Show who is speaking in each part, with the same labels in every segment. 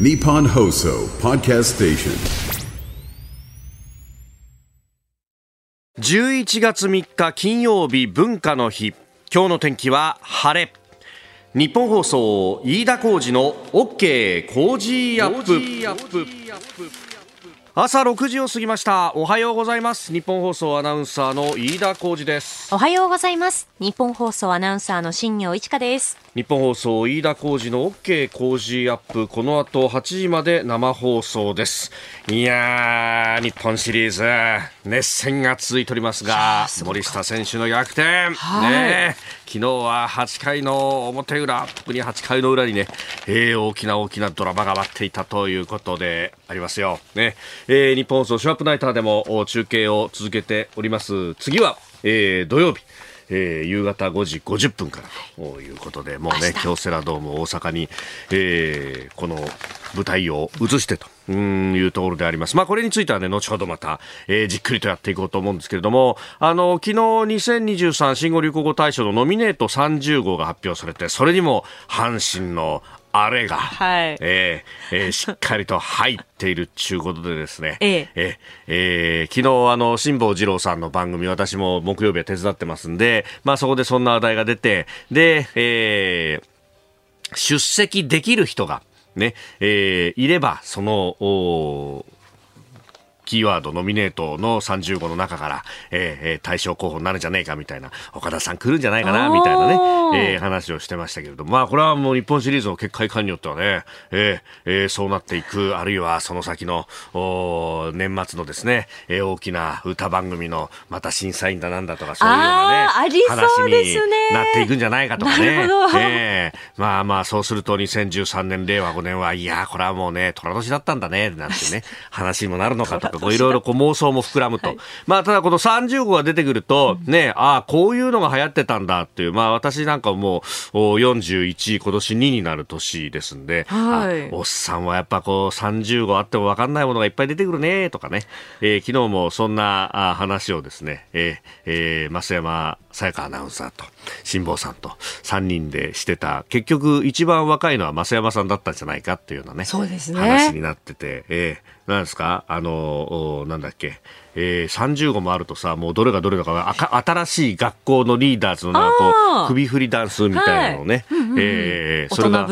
Speaker 1: Nippon Hoso Podcast Station.
Speaker 2: 11月3日金曜日文化の日。今日の天気は晴れ。日本放送飯田浩二の OK 工事アップ。朝6時を過ぎました。おはようございます。日本放送アナウンサーの飯田浩二です。
Speaker 3: おはようございます。日本放送アナウンサーの新業一華です
Speaker 2: 日本放送飯田浩二の OK 工事アップこの後8時まで生放送です。いやー日本シリーズ熱戦が続いておりますが森下選手の逆転、ね昨日は8回の表裏特に8回の裏にね、えー、大きな大きなドラマが待っていたということでありますよ。ね、えー、日本放送ショーアップナイターでも中継を続けております。次は、えー、土曜日えー、夕方5時50分からということで、もうね、京セラドーム大阪に、えー、この舞台を移してと。うんいうところであります。まあこれについてはね、後ほどまた、えー、じっくりとやっていこうと思うんですけれども、あの、昨日2023新語・流行語大賞のノミネート30号が発表されて、それにも阪神のあれが、はい、えー、えー、しっかりと入っているということでですね、ええ。えー、昨日あの辛坊治郎さんの番組私も木曜日は手伝ってますんで、まあそこでそんな話題が出て、で、えー、出席できる人がね、えー、いればそのキーワード、ノミネートの30号の中から、えー、対象候補になるんじゃねえかみたいな、岡田さん来るんじゃないかな、みたいなね、えー、話をしてましたけれども、まあ、これはもう日本シリーズの結果いかんによってはね、えーえー、そうなっていく、あるいはその先の、お年末のですね、えー、大きな歌番組の、また審査員だなんだとか、そういうようなね、話になっていくんじゃないかとかね。えー、まあまあ、そうすると2013年、令和5年は、いや、これはもうね、虎年だったんだね、なんてね、話にもなるのかと。か、いろいろこう妄想も膨らむと。はい、まあ、ただこの30号が出てくると、ね、ああ、こういうのが流行ってたんだっていう、まあ私なんかもう41、今年2になる年ですんで、はい、おっさんはやっぱこう30号あっても分かんないものがいっぱい出てくるね、とかね、えー、昨日もそんなあ話をですね、えー、えー、増山さやかアナウンサーと辛坊さんと3人でしてた。結局一番若いのは増山さんだったんじゃないかっていうようなね
Speaker 3: そうですね。
Speaker 2: 話になってて、えー、なんですか？あのなんだっけ？えー、30号もあるとさもうどれがどれだか新しい学校のリーダーズのなんかこう首振りダンスみたいなのをね、はい、え
Speaker 3: ー、それが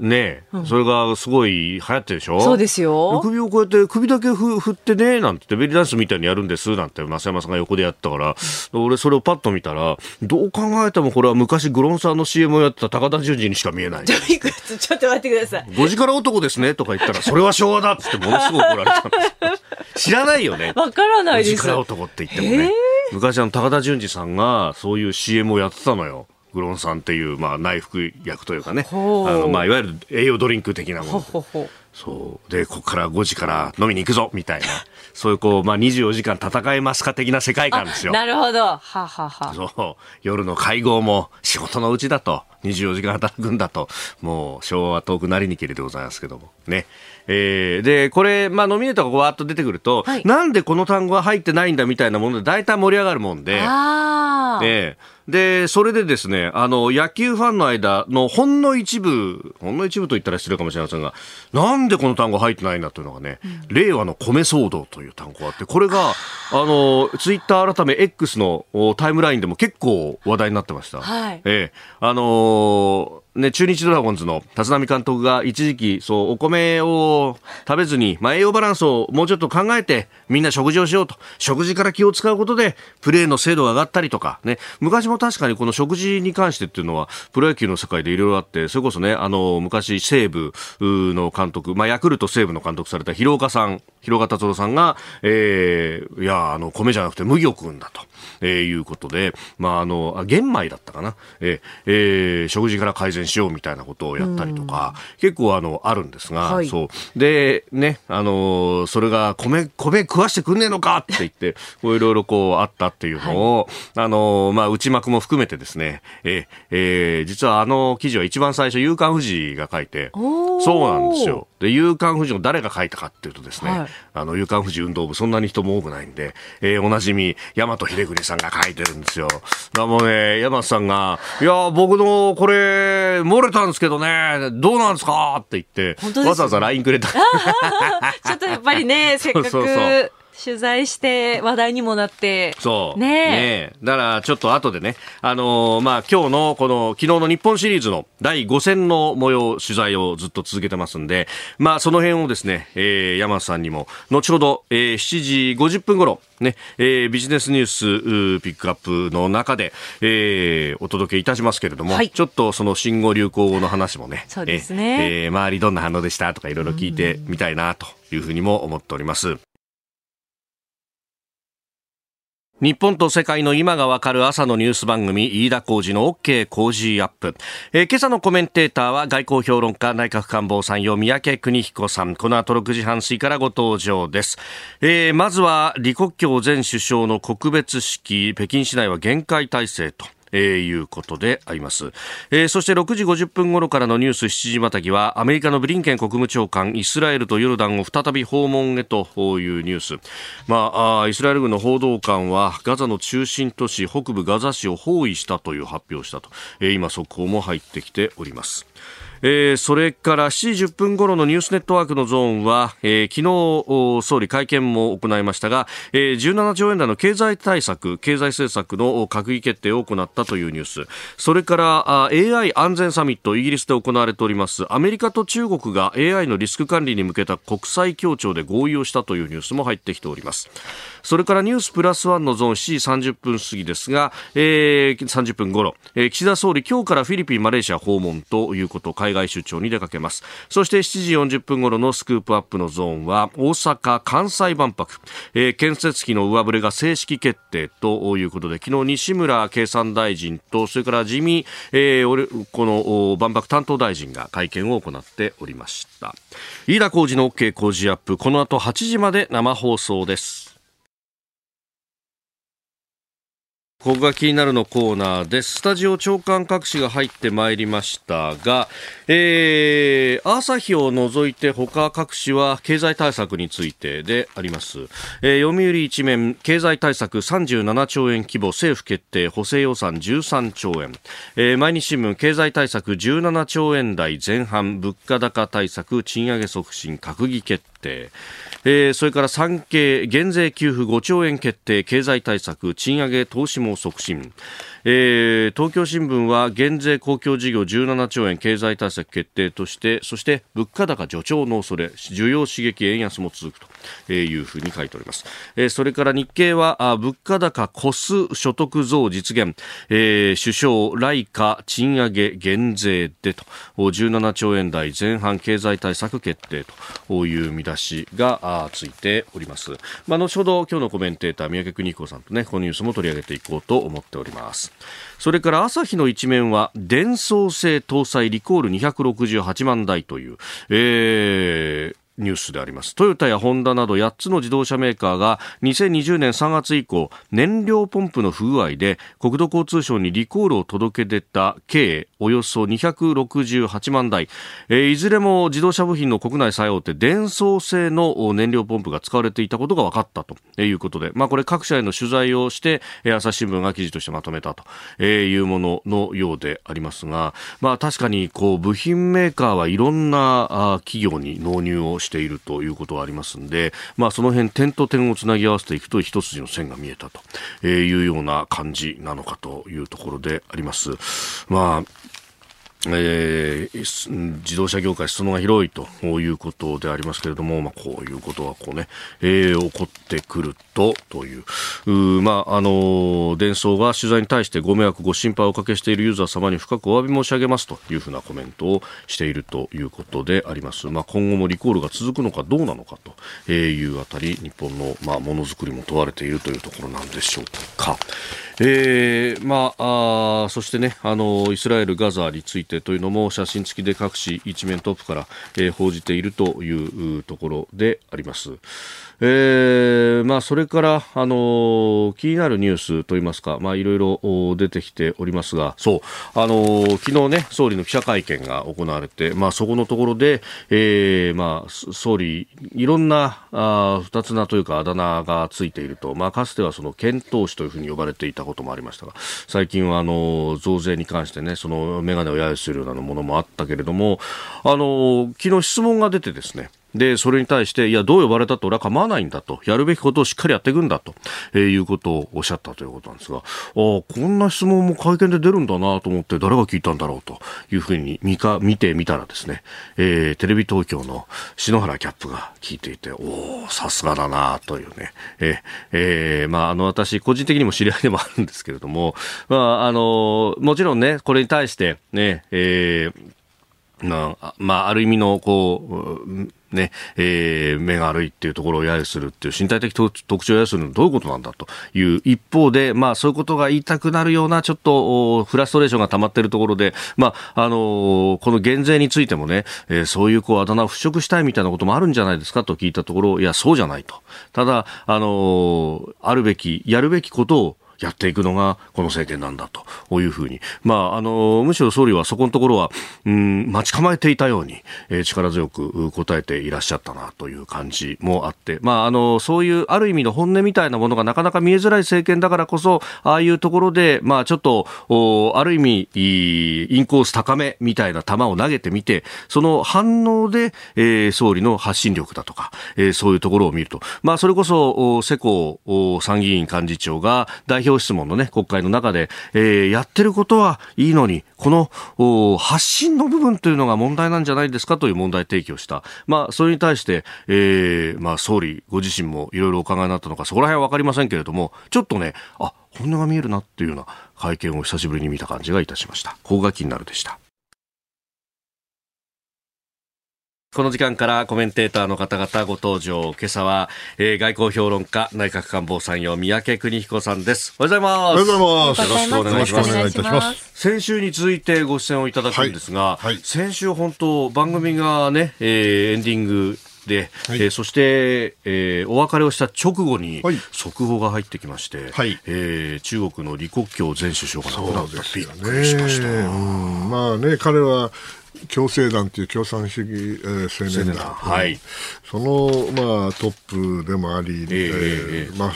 Speaker 2: ねえ、うん、それがすごい流行ってるでしょ？
Speaker 3: そうですよ。
Speaker 2: 首をこうやって首だけふ振ってね、なんてベリーダンスみたいにやるんです、なんて増山さんが横でやったから、うん、俺それをパッと見たら、どう考えてもこれは昔グロンさんの CM をやってた高田純次にしか見えない。
Speaker 3: ちょっと待ってください。
Speaker 2: 5時から男ですねとか言ったら、それは昭和だっつってものすごい怒られたんです知らないよね。
Speaker 3: わからないです。5
Speaker 2: 時から男って言ってもね。昔あの高田純次さんがそういう CM をやってたのよ。グロン酸っていう、まあ、内服薬というかね。あの、まあ、いわゆる栄養ドリンク的なもの。そう。でここから5時から飲みに行くぞみたいな。そういうこう、まあ、24時間戦えますか的な世界観ですよ。
Speaker 3: なるほど。ははは
Speaker 2: そう。夜の会合も仕事のうちだと。24時間働くんだと。もう昭和遠くなりにけりでございますけども。ね。えー、でこれ、まあ、ノミネートがわーっと出てくると、はい、なんでこの単語が入ってないんだみたいなもので大体盛り上がるもんで。あえーで、それでですね、あの、野球ファンの間のほんの一部、ほんの一部と言ったら失礼かもしれませんが、なんでこの単語入ってないんだというのがね、うん、令和の米騒動という単語があって、これが、あの、ツイッター改め X のタイムラインでも結構話題になってました。はい。ええあのーね、中日ドラゴンズの立浪監督が一時期、そう、お米を食べずに、まあ、栄養バランスをもうちょっと考えて、みんな食事をしようと。食事から気を使うことで、プレーの精度が上がったりとか、ね。昔も確かにこの食事に関してっていうのは、プロ野球の世界でいろいろあって、それこそね、あの、昔西武の監督、まあ、ヤクルト西武の監督された広岡さん、広岡達郎さんが、えー、いや、あの、米じゃなくて麦を食うんだと。えー、いうことで、まあ、あの、玄米だったかな。えー、えー、食事から改善しようみたいなことをやったりとか、結構あの、あるんですが、はい、そう。で、ね、あの、それが米、米食わしてくんねえのかって言って、こういろいろこうあったっていうのを、はい、あの、まあ、内幕も含めてですね、えー、えー、実はあの記事は一番最初、夕刊富士が書いて、そうなんですよ。で、夕刊富士を誰が書いたかっていうとですね、
Speaker 3: はい
Speaker 2: あの、夕刊富士運動部、そんなに人も多くないんで、えーおなじみ、大和秀邦さんが書いてるんですよ。だもうね、大和さんが、いや、僕のこれ、漏れたんですけどね、どうなんですかって言って、わざわざ LINE くれた。
Speaker 3: ちょっとやっぱりね、せっかく
Speaker 2: そうそうそう
Speaker 3: 取材して話題にもなって。
Speaker 2: そう。
Speaker 3: ねえ
Speaker 2: えだから、ちょっと後でね、あのーまあ、今日の、この、昨日の日本シリーズの第5戦の模様、取材をずっと続けてますんで、まあ、その辺をですね、えー、山田さんにも、後ほど、えー、7時50分頃、ね、えー、ビジネスニュースピックアップの中で、えー、お届けいたしますけれども、
Speaker 3: はい
Speaker 2: ちょっとその新語・流行語の話もね、
Speaker 3: そうですね
Speaker 2: えーえー周りどんな反応でしたとかいろいろ聞いてみたいなというふうにも思っております。日本と世界の今がわかる朝のニュース番組、飯田浩二の OK 工事アップ。えー今朝のコメンテーターは外交評論家、内閣官房参与、三宅邦彦さん。この後6時半過ぎからご登場です。えーまずは、李克強前首相の告別式、北京市内は厳戒態勢と。えーいうことであります、えーそして6時50分頃からのニュース7時またぎはアメリカのブリンケン国務長官イスラエルとヨルダンを再び訪問へというニュース、まあ、あイスラエル軍の報道官はガザの中心都市北部ガザ市を包囲したという発表したと、えー今速報も入ってきております。えーそれから7時10分頃のニュースネットワークのゾーンは、えー昨日総理会見も行いましたが、えー17兆円台の経済対策、経済政策の閣議決定を行ったというニュース。それからあ AI 安全サミット、イギリスで行われております。アメリカと中国が AI のリスク管理に向けた国際協調で合意をしたというニュースも入ってきております。それからニュースプラスワンのゾーン7時30分過ぎですが、えー30分頃、えー岸田総理今日からフィリピン、マレーシア訪問ということ、海外出張に出かけます。そして7時40分頃のスクープアップのゾーンは、大阪・関西万博、えー建設費の上振れが正式決定ということで、昨日西村経産大臣と、それから自民、えーこの万博担当大臣が会見を行っておりました。飯田浩二の OK 工事アップ、この後8時まで生放送です。ここが気になるのコーナーです。スタジオ長官各紙が入ってまいりましたが、えー、朝日を除いて他各紙は経済対策についてであります。えー、読売一面、経済対策37兆円規模、政府決定、補正予算13兆円。えー、毎日新聞、経済対策17兆円台前半、物価高対策、賃上げ促進、閣議決定。えーそれから産経減税給付5兆円決定経済対策賃上げ投資も促進、えー東京新聞は減税公共事業17兆円経済対策決定としてそして物価高助長の恐れ需要刺激円安も続くというふうに書いております、えそれから日経はあ物価高コス所得増実現、えー首相来下賃上げ減税でと17兆円台前半経済対策決定という見出しがあついております。まあ、後ほど今日のコメンテーター三宅邦彦さんとね、このニュースも取り上げていこうと思っております。それから朝日の一面は伝送性搭載リコール268万台という、えーニュースであります。トヨタやホンダなど8つの自動車メーカーが2020年3月以降燃料ポンプの不具合で国土交通省にリコールを届け出た計およそ268万台、えーいずれも自動車部品の国内最大手電装製の燃料ポンプが使われていたことが分かったということで、まあ、これ各社への取材をしてえー朝日新聞が記事としてまとめたというもののようでありますが、まあ、確かにこう部品メーカーはいろんな企業に納入をしてているということはありますんで、まあ、その辺点と点をつなぎ合わせていくと一筋の線が見えたとえいうような感じなのかというところであります。まあえー自動車業界裾野が広いということでありますけれども、まあ、こういうことがこうね、えー起こってくると、という、うまあ、あのー、伝送が取材に対してご迷惑、ご心配をおかけしているユーザー様に深くお詫び申し上げますというふうなコメントをしているということであります。まあ、今後もリコールが続くのかどうなのかというあたり、日本の、まあ、ものづくりも問われているというところなんでしょうか。えーまあ、そしてね、あのイスラエル、ガザについててというのも写真付きで各紙一面トップから、えー、報じているというところであります。えー、まあ、それから、あの、気になるニュースといいますか、まあ、いろいろ出てきておりますが、そう、あの、昨日ね、総理の記者会見が行われて、まあ、そこのところで、えー、まあ、総理、いろんな、あ二つ名というか、あだ名がついていると、まあ、かつてはその、検討士というふうに呼ばれていたこともありましたが、最近は、あの、増税に関してね、その、メガネを揶揄するようなものもあったけれども、あの、昨日質問が出てですね、で、それに対して、いや、どう呼ばれたって俺は構わないんだと、やるべきことをしっかりやっていくんだと、えー、いうことをおっしゃったということなんですが、あこんな質問も会見で出るんだなと思って、誰が聞いたんだろうと。いうふうに見か見てみたらですね、えー、テレビ東京の篠原キャップが聞いていて、おおさすがだなというね、えー、えー、まあ、あの、私、個人的にも知り合いでもあるんですけれども、まあ、あの、もちろんね、これに対して、ね、えー、まあ、まあ、ある意味の、こう、ね、えー、目が悪いっていうところを揶揄するっていう身体的特徴を揶揄するのはどういうことなんだという一方で、まあそういうことが言いたくなるようなちょっとフラストレーションが溜まっているところで、まあ、あのー、この減税についてもね、えー、そういうこうあだ名を払拭したいみたいなこともあるんじゃないですかと聞いたところ、いや、そうじゃないと。ただ、あのー、あるべき、やるべきことをやっていくのがこの政権なんだというふうに、まあ、あのむしろ総理はそこのところは、うん、待ち構えていたように、えー、力強く答えていらっしゃったなという感じもあって、まあ、あのそういうある意味の本音みたいなものがなかなか見えづらい政権だからこそああいうところで、まあ、ちょっとおある意味インコース高めみたいな球を投げてみてその反応で、えー、総理の発信力だとか、えー、そういうところを見ると、まあ、それこそ世耕参議院幹事長が代表表質問のね、国会の中で、えー、やってることはいいのに、この発信の部分というのが問題なんじゃないですかという問題提起をした。まあ、それに対して、えー、まあ、総理ご自身もいろいろお考えになったのか、そこら辺はわかりませんけれども、ちょっとね、あ、本音が見えるなっていうような会見を久しぶりに見た感じがいたしました。ここが気になるでした。この時間からコメンテーターの方々ご登場。今朝は、えー、外交評論家、内閣官房参与、三宅邦彦さんです。おはようございます。
Speaker 4: おはようございます。
Speaker 2: よろしくお願いします。
Speaker 4: お願いいたします。
Speaker 2: 先週に続いてご出演をいただくんですが、はいはい、先週本当番組がね、えー、エンディングで、はい、えー、そして、えー、お別れをした直後に、速報が入ってきまして、はい、えー、中国の李克強前首相が亡くなった。びっくりしました。
Speaker 4: まあね、彼は共生団という共産主義、えー、青年団、はい、その、まあ、トップでもあり、えー、えー、まあ、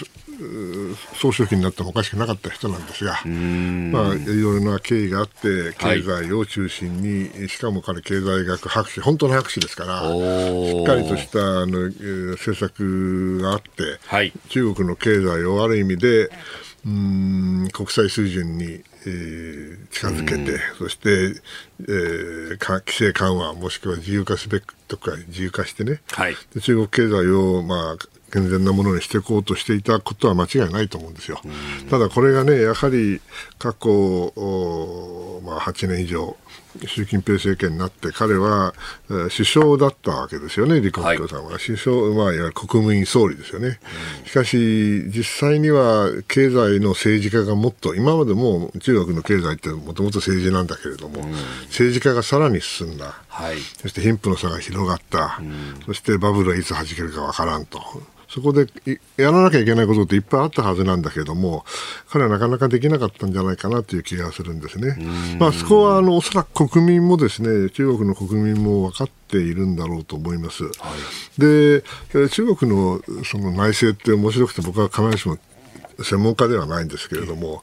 Speaker 4: 総書記になってもおかしくなかった人なんですが、まあ、いろいろな経緯があって、経済を中心に、はい、しかも彼、経済学博士、本当の博士ですから、しっかりとしたあの政策があって、はい、中国の経済をある意味で、うん国際水準にえー、近づけて、そして、えー、規制緩和、もしくは自由化すべきとか、自由化してね、はい、中国経済を、まあ、健全なものにしていこうとしていたことは間違いないと思うんですよ。ただこれがね、やはり過去、まあ、8年以上、習近平政権になって彼は、えー、首相だったわけですよね、李克強さんは、はい、首相、まあ、いわゆる国務院総理ですよね、しかし、実際には経済の政治家がもっと、今までも中国の経済ってもともと政治なんだけれども、政治家がさらに進んだ、はい、そして貧富の差が広がった、そしてバブルはいつ弾けるかわからんと。そこでやらなきゃいけないことっていっぱいあったはずなんだけれども、彼はなかなかできなかったんじゃないかなという気がするんですね。まあ、そこはあのおそらく国民もですね、中国の国民も分かっているんだろうと思います。はい、で、中国のその内政って面白くて僕は必ずしも専門家ではないんですけれども、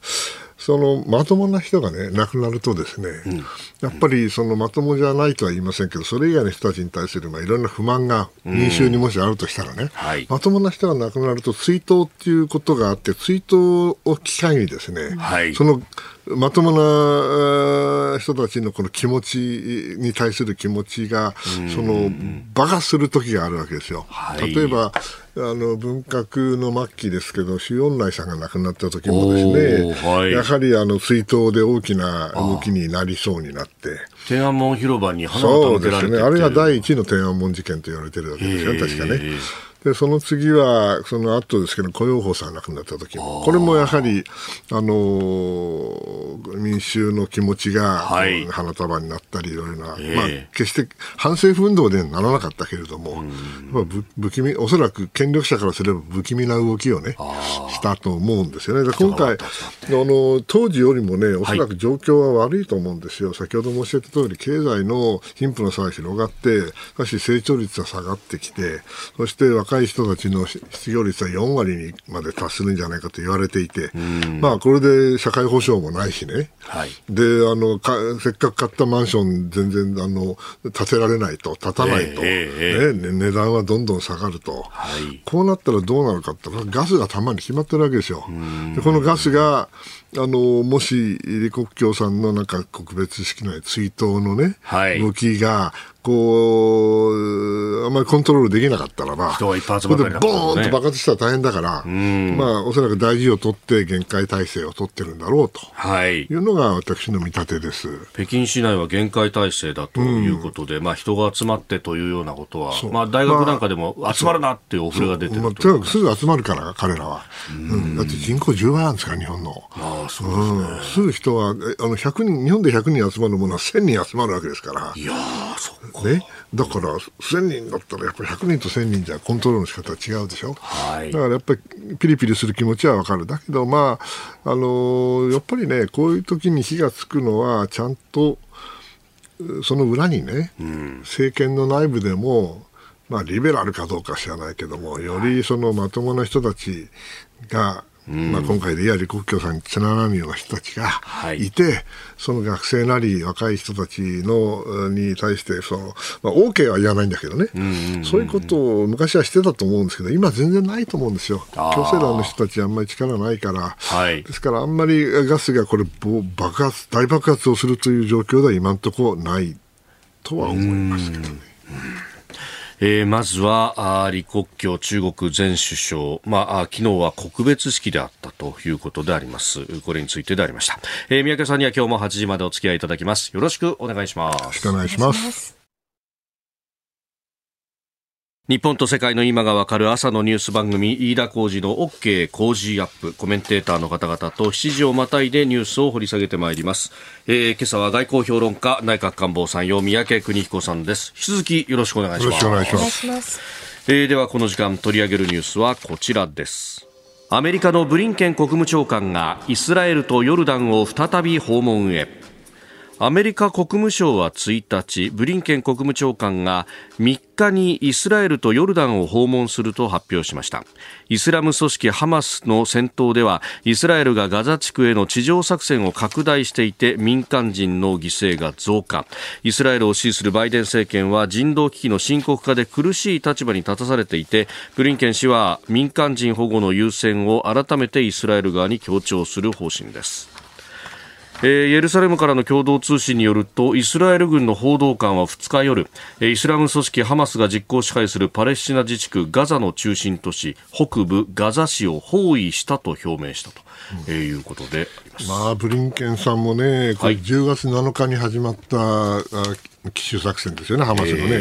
Speaker 4: そのまともな人がね、亡くなるとですね、うん、やっぱりそのまともじゃないとは言いませんけど、それ以外の人たちに対するまあいろんな不満が民衆にもしあるとしたらね、うんはい、まともな人が亡くなると追悼っていうことがあって、追悼を機会にですね、はい、そのまともな人たちのこの気持ちに対する気持ちが、その、馬鹿する時があるわけですよ。はい、例えば、あの文革の末期ですけど、周恩来さんが亡くなった時もですね、はい、やはりあの追悼で大きな動きになりそうになって、
Speaker 2: 天安門広場に花を
Speaker 4: そうですね、あれが第一の天安門事件と言われてるわけですよ、確かね。でその次は、その後ですけど、雇用法さん亡くなった時も、これもやはり、あのー、民衆の気持ちが、花束になったり、いろいろな、えー、まあ、決して反政府運動でならなかったけれども、まあ、不気味、おそらく権力者からすれば不気味な動きをね、したと思うんですよね。で今回、あの、当時よりもね、おそらく状況は悪いと思うんですよ。はい、先ほど申し上げた通り、経済の貧富の差が広がって、しかし成長率は下がってきて、そして若若い人たちの失業率は4割にまで達するんじゃないかと言われていて、まあ、これで社会保障もないしね、はい、であのかせっかく買ったマンション、全然あの建てられないと、建たないと、えー、ね、値段はどんどん下がると、はい、こうなったらどうなるかって、ガスがたまに決まってるわけですよ。でこのガスがあのもし李克強さんのなんか告別式の追悼のね、はい、動きがこう、あんまりコントロールできなかったらば、
Speaker 2: 人がいっぱい
Speaker 4: 集まったり、ね、ボーンと爆発したら大変だから、まあ、おそらく大事を取って限界体制を取ってるんだろうと、はい、いうのが私の見立てです。
Speaker 2: 北京市内は限界体制だということで、うん、まあ、人が集まってというようなことは、まあ、大学なんかでも集まるなっていうお触れが出てる、まあ、
Speaker 4: とにかくすぐ集まるから、彼らは。うん、だって人口10倍なんですから、日本の。
Speaker 2: あそうですね、うん、
Speaker 4: すぐ人は、あの100人、日本で100人集まるものは1000人集まるわけですから。
Speaker 2: いやそ
Speaker 4: ね、だから1000人だったらやっぱり100人と1000人じゃコントロールの仕方は違うでしょ、はい、だからやっぱりピリピリする気持ちは分かる。だけどまああのー、やっぱりねこういう時に火がつくのはちゃんとその裏にね、うん、政権の内部でもまあ、リベラルかどうか知らないけどもよりそのまともな人たちがまあ、今回でいや李克強さんにつながるような人たちがい。て、はい、その学生なり若い人たちのに対してその、まあ、OK は言わないんだけどね、そういうことを昔はしてたと思うんですけど今全然ないと思うんですよ。強制団の人たちあんまり力ないから、はい、ですからあんまりガスがこれ爆発大爆発をするという状況では今のところないとは思いますけどね。
Speaker 2: えー、まずは李克強中国前首相、まあ、昨日は告別式であったということであります。これについてでありました、えー、宮家さんには今日も8時までお付き合いいただきます。よろしくお願いします。よろし
Speaker 4: くお願いします。
Speaker 2: 日本と世界の今がわかる朝のニュース番組飯田浩二の OK 工事アップコメンテーターの方々と7時をまたいでニュースを掘り下げてまいります、えー、今朝は外交評論家内閣官房参与三宅邦彦さんです。引き続きよろしくお願いします。よろしくお願いします。えー、ではこの時間取り上げるニュースはこちらです。アメリカのブリンケン国務長官がイスラエルとヨルダンを再び訪問へアメリカ国務省は1日ブリンケン国務長官が3日にイスラエルとヨルダンを訪問すると発表しました。イスラム組織ハマスの戦闘ではイスラエルがガザ地区への地上作戦を拡大していて民間人の犠牲が増加。イスラエルを支持するバイデン政権は人道危機の深刻化で苦しい立場に立たされていてブリンケン氏は民間人保護の優先を改めてイスラエル側に強調する方針です。えー、エルサレムからの共同通信によるとイスラエル軍の報道官は2日夜イスラム組織ハマスが実効支配するパレスチナ自治区ガザの中心都市北部ガザ市を包囲したと表明したと、うん、いうことで
Speaker 4: まあ、ブリンケンさんもね、これ10月7日に始まった、はい、奇襲作戦ですよね、ハマスのね、え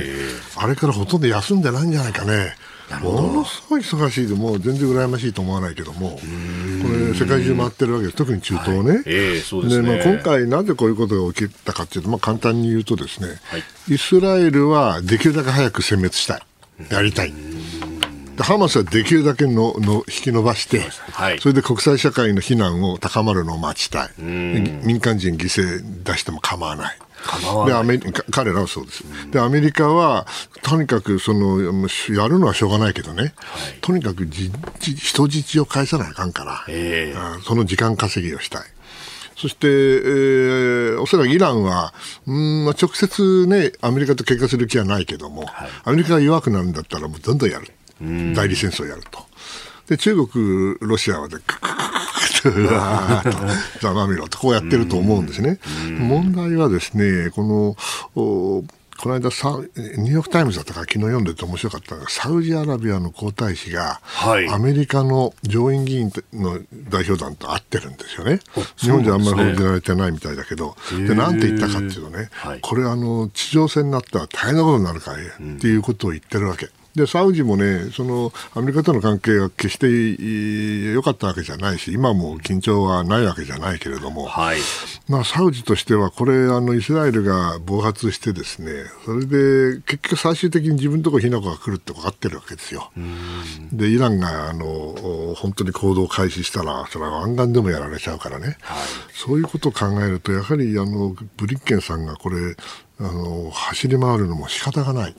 Speaker 4: ー、あれからほとんど休んでないんじゃないかね。ものすごい忙しいで、もう全然羨ましいと思わないけども、これ、世界中回ってるわけです、特に中東ね。はい。えー、で、ね、まあ、今回、なぜこういうことが起きたかというと、まあ、簡単に言うとですね、はい、イスラエルはできるだけ早く殲滅したい、やりたい。ハマスはできるだけのの引き延ばして、はい、それで国際社会の非難を高まるのを待ちたい、民間人犠牲出しても構わない。でアメリカ彼らはそうです、でアメリカはとにかくそのやるのはしょうがないけどね、はい、とにかくじ人質を返さないかんから、えー、その時間稼ぎをしたい。そして、えー、おそらくイランは、うんまあ、直接ね、アメリカと喧嘩する気はないけども、はい、アメリカが弱くなるんだったら、もうどんどんやる。代理戦争をやると。で、中国、ロシアはで、クククうわーっと、ざまみろと、こうやってると思うんですね。問題はですね、この、この間サ、ニューヨーク・タイムズだったから昨日読んでて面白かったのが、サウジアラビアの皇太子が、はい、アメリカの上院議員の代表団と会ってるんですよね。日本じゃあんまり報じられてないみたいだけど、で、なんて言ったかっていうとね、はい、これあの、地上戦になったら大変なことになるから、っていうことを言ってるわけ。でサウジもねそのアメリカとの関係が決して良かったわけじゃないし今も緊張はないわけじゃないけれども、はい、まあ、サウジとしてはこれあのイスラエルが暴発してですねそれで結局最終的に自分のところに火の粉が来るって分かってるわけですよ。でイランがあの本当に行動を開始したらそれは湾岸でもやられちゃうからね、はい、そういうことを考えるとやはりあのブリンケンさんがこれあの走り回るのも仕方がない。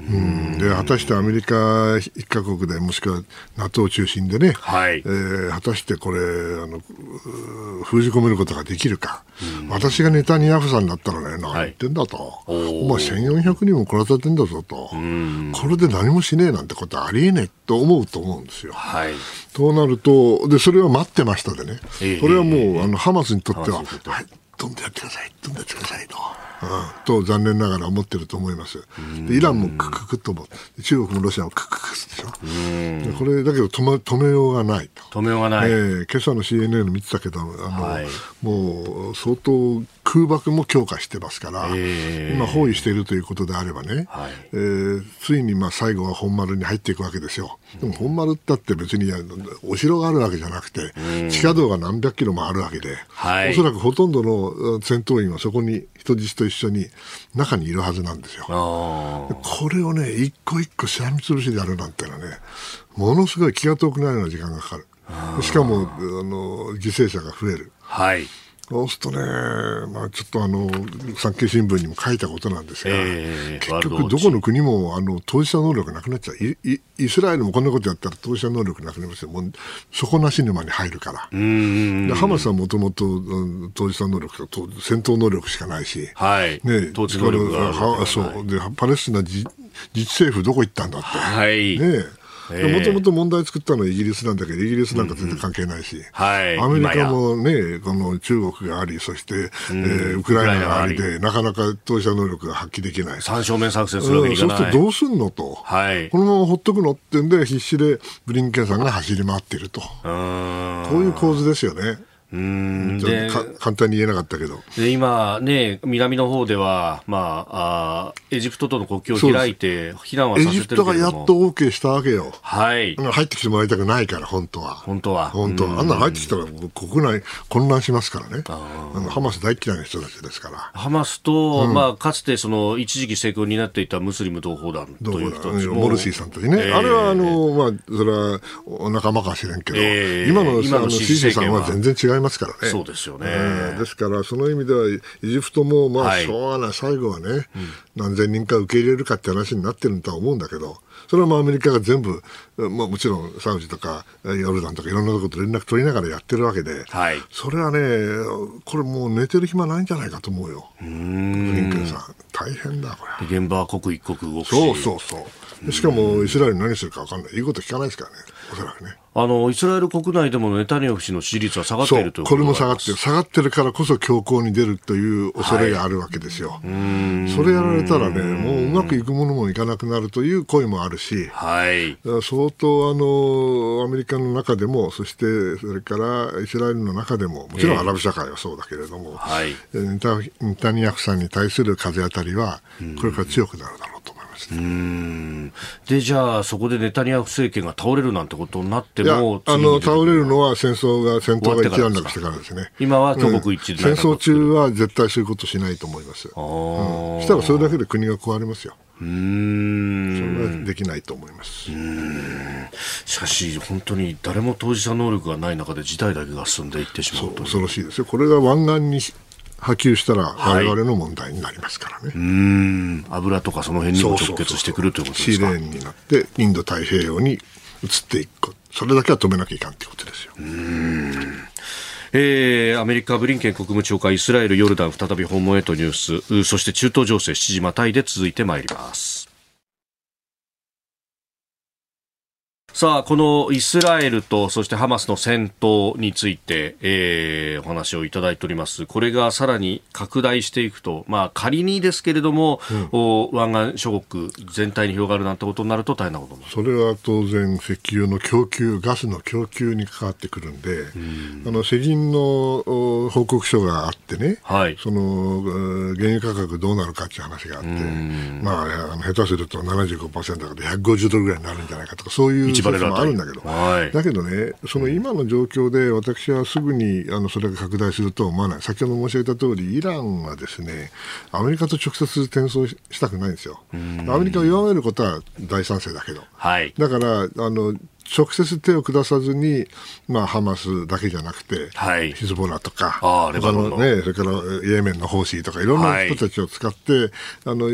Speaker 4: うん、で果たしてアメリカ一カ国でもしくは NATO 中心でね、はい。えー、果たしてこれあの封じ込めることができるか、私がネタニヤフさんだったらね何言ってんだと、はい、お前1400人も殺されてんだぞと、これで何もしねえなんてことはありえねえと思うと思うんですよ。はい、となるとでそれは待ってましたでね、えー、それはもう、えー、あのハマスにとっては、はい、どんどんやってください。どんどんやってくださいと。と残念ながら思ってると思います。でイランもクククとも中国もロシアもクククでしょ。これだけど止め止めようがない
Speaker 2: と。止めようがない。え
Speaker 4: ー、今朝の CNN 見てたけどあの、はい、もう相当空爆も強化してますから、えー、今包囲しているということであればね、はい、えー、ついにまあ最後は本丸に入っていくわけですよ。でも本丸だって別にお城があるわけじゃなくて、地下道が何百キロもあるわけで、はい、おそらくほとんどの戦闘員はそこに人質と一緒に中にいるはずなんですよ。これをね、一個一個しらみつぶしでやるなんてのはね、ものすごい気が遠くなるような時間がかかる。しかも、あの、犠牲者が増える。はい。そうするとね、まあ、ちょっとあの産経新聞にも書いたことなんですが、えー、結局、どこの国もあの当事者能力なくなっちゃう。イ、イスラエルもこんなことやったら当事者能力なくなりますよ、もう底なし沼に入るから、でハマスはもともと当事者能力と戦闘能力しかないし、はい、ね、統治能力がそう。でパレスチナ自治政府どこ行ったんだって。はい。ねもともと問題作ったのはイギリスなんだけど、イギリスなんか全然関係ないし、うんうんはい、アメリカもね、この中国があり、そして、うん、えー、ウクライナがありで、なかなか当事者能力が発揮できない。
Speaker 2: 三正面作戦するわけにいか
Speaker 4: ない、うん、そうするとどうすんのと、はい、このままほっとくのってんで、必死でブリンケンさんが走り回っていると。こういう構図ですよね。うん。で簡単に言えなかったけど。
Speaker 2: で今、ね、南の方では、まあ、あエジプトとの国境を開いて避難はさせてるけども。エジプトが
Speaker 4: やっと OK したわけよ、はい、入ってきてもらいたくないから本当は。
Speaker 2: 本当は。
Speaker 4: 本当は。あんな入ってきたら国内混乱しますからね。あのハマス大嫌いな人たちですから。
Speaker 2: ハマスと、うん、まあ、かつてその一時期政権になっていたムスリム同胞団という人たちも。
Speaker 4: モルシーさんたちね、えー、あれはあの、まあ、それはお仲間かもしれんけど、えー、今の今のシーシーさんは全然違いますからね。
Speaker 2: そうですよね、
Speaker 4: えー、ですからその意味ではエジプトもまあしょうがない、最後はね、うん、何千人か受け入れるかって話になってるとは思うんだけどそれはまあアメリカが全部、まあ、もちろんサウジとかヨルダンとかいろんなところと連絡取りながらやってるわけで、はい、それはねこれもう寝てる暇ないんじゃないかと思うよ。ブリンケンさん大変だこ
Speaker 2: れ現場は刻一刻動くし。
Speaker 4: そうそうそう。しかもイスラエル何するか分かんない。言うこと聞かないですからね。おそらくね
Speaker 2: あのイスラエル国内でもネタニヤフ氏の支持率は下がっているという
Speaker 4: これも下がってる、下がってるからこそ強硬に出るという恐れがあるわけですよ。はい、それやられたらね、もううまくいくものもいかなくなるという声もあるし、はい、相当あのアメリカの中でも、そしてそれからイスラエルの中でも、もちろんアラブ社会はそうだけれども、はい、ネタニヤフさんに対する風当たりは、これから強くなるだろう。
Speaker 2: ですね。で、じゃあ、そこでネタニヤフ政権が倒れるなんてことになっても、
Speaker 4: あの倒れるのは戦争が、戦闘が一段落してからですね。
Speaker 2: 今は挙国一
Speaker 4: 致で、うん、戦争中は絶対そういうことしないと思います。うん、したらそれだけで国が壊れますよ。うん。それはできないと思います。
Speaker 2: しかし、本当に誰も当事者能力がない中で事態だけが進んでいってしまうと
Speaker 4: 恐ろしいですよ、これが湾岸に波及したら我々の問題になりますからね、はい、う
Speaker 2: ん。油とかその辺にも直結してくるということですか？
Speaker 4: シーレーンになってインド太平洋に移っていく。それだけは止めなきゃいかんということですよ。うん。
Speaker 2: えー、アメリカブリンケン国務長官イスラエル、ヨルダン再び訪問へとニュース。そして中東情勢7時またいで続いてまいりますさあ、このイスラエルとそしてハマスの戦闘について、えー、お話をいただいております。これがさらに拡大していくと、まあ仮にですけれども、うん、お湾岸諸国全体に広がるなんてことになると大変なこと
Speaker 4: それは当然石油の供給、ガスの供給に関わってくるんで、うん、あの世銀の報告書があってね、はい、その原油価格どうなるかっていう話があって、まあ、下手すると75%だから150ドルぐらいになるんじゃないかとか、そういう説もあるんだけど、はい、だけどね、その今の状況で私はすぐにあのそれが拡大するとは思わない、先ほど申し上げた通り、イランはですねアメリカと直接転送したくないんですよ。アメリカを弱めることは大賛成だけど、はい、だからあの直接手を下さずに、まあ、ハマスだけじゃなくて、はい、ヒズボラとか、あ他のね、それからイエメンのホーシーとか、いろんな人たちを使って、はい、あの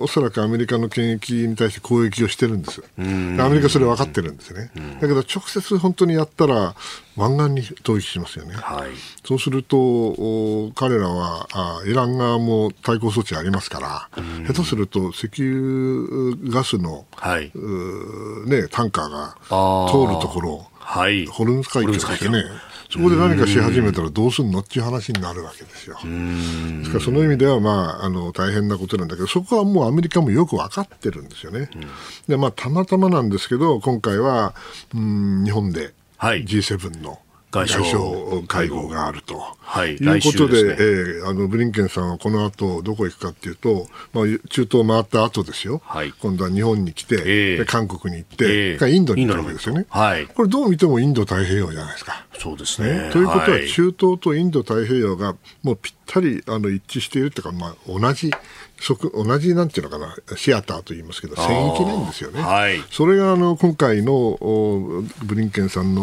Speaker 4: おそらくアメリカの権益に対して攻撃をしてるんです。アメリカそれ分かってるんですね。だけど、直接本当にやったら、湾岸に統一しますよね。はい、そうすると、彼らはあ、イラン側も対抗措置ありますから、下手すると石油ガスの、はい、ね、タンカーが通るところ、はい、ホルムズ海峡ですよね。そこで何かし始めたらどうするのっていう話になるわけですよ。ですからその意味では、まあ、あの大変なことなんだけど、そこはもうアメリカもよく分かってるんですよね。でまあ、たまたまなんですけど、今回はうん日本で G7 の外相会合があると、はい、いうことで、ねえー、あのブリンケンさんはこの後どこ行くかっていうと、まあ、中東回った後ですよ、はい、今度は日本に来て、えー、韓国に行って、えー、インドに行ったわけです。よね、はい、これ、どう見てもインド太平洋じゃないですか。
Speaker 2: そうですね、
Speaker 4: ね、ということは、中東とインド太平洋がもうぴったりあの一致しているというか、まあ、同じ同じなんていうのかなシアターと言いますけど戦域なんですよね、はい、それがあの今回のブリンケンさんの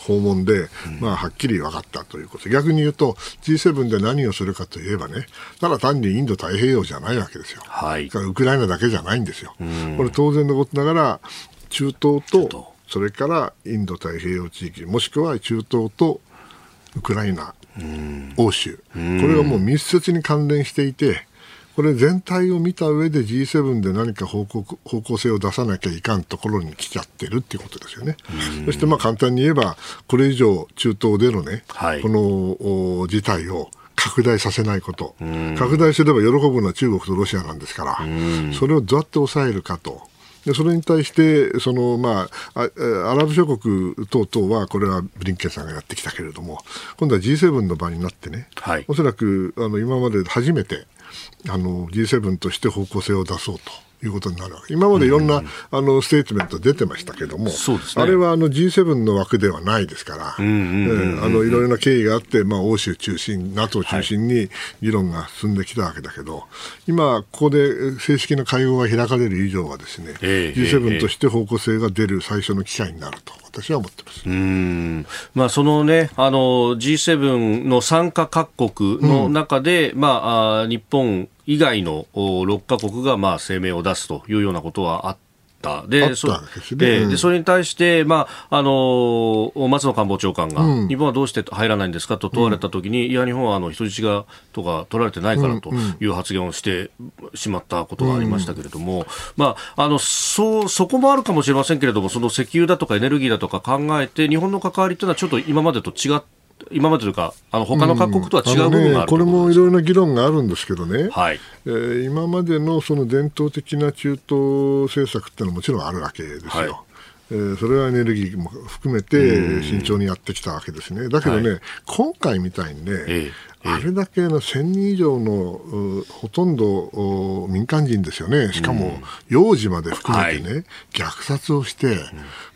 Speaker 4: 訪問で、うん、まあ、はっきり分かったということ。逆に言うと G7 で何をするかといえばねただ単にインド太平洋じゃないわけですよ、はい、ウクライナだけじゃないんですよ、うん、これ当然のことながら中東とそれからインド太平洋地域もしくは中東とウクライナ、欧州。これはもう密接に関連していてこれ全体を見た上で G7 で何か方向方向性を出さなきゃいかんところに来ちゃってるっていうことですよね。そしてまあ簡単に言えば、これ以上中東でのね、はい、この事態を拡大させないこと、拡大すれば喜ぶのは中国とロシアなんですから、それをどうやって抑えるかと。でそれに対してその、まあ、アラブ諸国等々はこれはブリンケンさんがやってきたけれども今度は G7 の場になってね、はい、おそらくあの今まで初めてあの G7 として方向性を出そうと。いうことになるわけ。今までいろんな、うん、あのステートメント出てましたけども、ね、あれはあの G7 の枠ではないですから、いろいろな経緯があって、まあ、欧州中心、NATO 中心に議論が進んできたわけだけど、はい、今、ここで正式な会合が開かれる以上はですね、えー、G7 として方向性が出る最初の機会になると。私は思ってます。うん。
Speaker 2: まあ、そのね、あの G7 の参加各国の中で、うん、まあ、あ日本以外の6カ国がまあ声明を出すというようなことはあっでそででそれに対して、まああの松野官房長官が、うん、日本はどうして入らないんですかと問われたときに、うん、いや、日本はあの人質がとか取られてないからという発言をしてしまったことがありましたけれども、うん、まあ、あのそうそこもあるかもしれませんけれども、その石油だとかエネルギーだとか考えて、日本の関わりというのはちょっと今までと違って、今までというか、あの他の各国とは違う部分がある、
Speaker 4: ね、これもいろいろな議論があるんですけどね、はい。えー、今までのその伝統的な中東政策っていうのはもちろんあるわけですよ。はい。えー、それはエネルギーも含めて慎重にやってきたわけですね。だけどね、はい、今回みたいにね、ええ、あれだけの1000人以上のほとんど民間人ですよね、しかも幼児まで含めてね、はい、虐殺をして、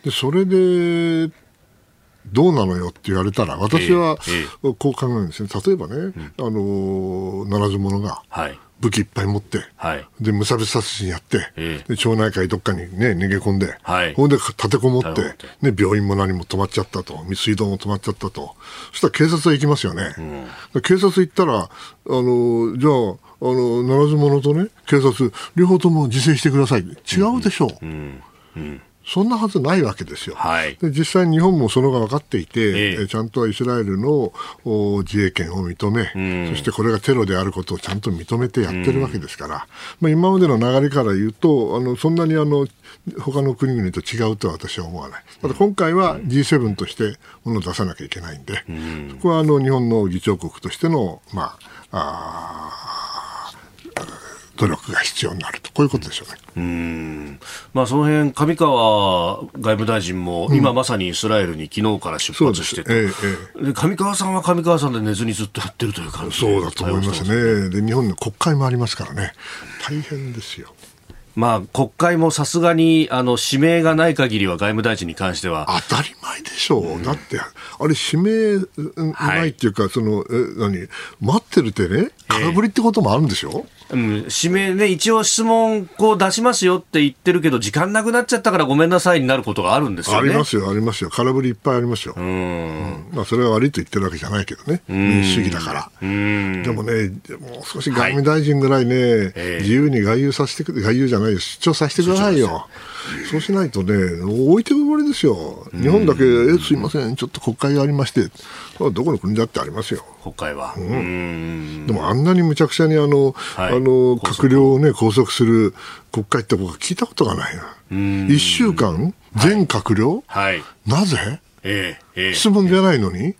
Speaker 4: でそれでどうなのよって言われたら、私はこう考えるんですね。例えばね、うん、あの、ならず者が、武器いっぱい持って、はい、で、無差別殺人やって、町内会どっかにね、逃げ込んで、はい、ほんで立てこもって、ね、病院も何も止まっちゃったと、水道も止まっちゃったと。そしたら警察は行きますよね。うん、警察行ったら、あの、じゃあ、あの、ならず者とね、警察、両方とも自制してください。違うでしょう。うん。うんそんなはずないわけですよ。
Speaker 2: はい、
Speaker 4: で実際日本もそのが分かっていて、えー、ちゃんとイスラエルの自衛権を認め、うん、そしてこれがテロであることをちゃんと認めてやってるわけですから、うん、まあ、今までの流れから言うと、あのそんなにあの他の国々と違うとは私は思わない。ただ今回は G7 としてものを出さなきゃいけないんで、うん、そこはあの日本の議長国としての、まあ、あ努力が必要になると、こういうことでしょうね。うん。
Speaker 2: まあ、その辺上川外務大臣も、今まさにイスラエルに昨日から出発してて、うんええ、上川さんは上川さんで寝ずにずっとやってるという感じ
Speaker 4: そうだと思いますね。で日本の国会もありますからね、大変ですよ。
Speaker 2: まあ、国会もさすがにあの指名がない限りは外務大臣に関しては。
Speaker 4: 当たり前でしょう、うん、だって、あれ、指名ないっていうか、はい、そのえ何待ってるってね、空振りってこともあるんでしょ、
Speaker 2: うん、指名ね、一応質問こう出しますよって言ってるけど、時間なくなっちゃったからごめんなさいになることがあるんですよ、
Speaker 4: ね、ありますよ、ありますよ。空振りいっぱいありますよ。うん、まあ、それは悪いと言ってるわけじゃないけどね。民主主義だから。でもね、もう少し外務大臣ぐらいね、はい自由に外遊させてく外遊じゃないよ、出張させてくださいよ。そうしないとね、置いてくぼりですよ。日本だけ、え、すいません、ちょっと国会がありまして、どこの国だってありますよ。
Speaker 2: 国会は。う
Speaker 4: ん、でもあんなにむちゃくちゃにあの、はい、あの、閣僚をね、拘束する国会って僕は聞いたことがないな。一週間、全閣僚、はい、なぜ、えーえー、質問じゃないのに、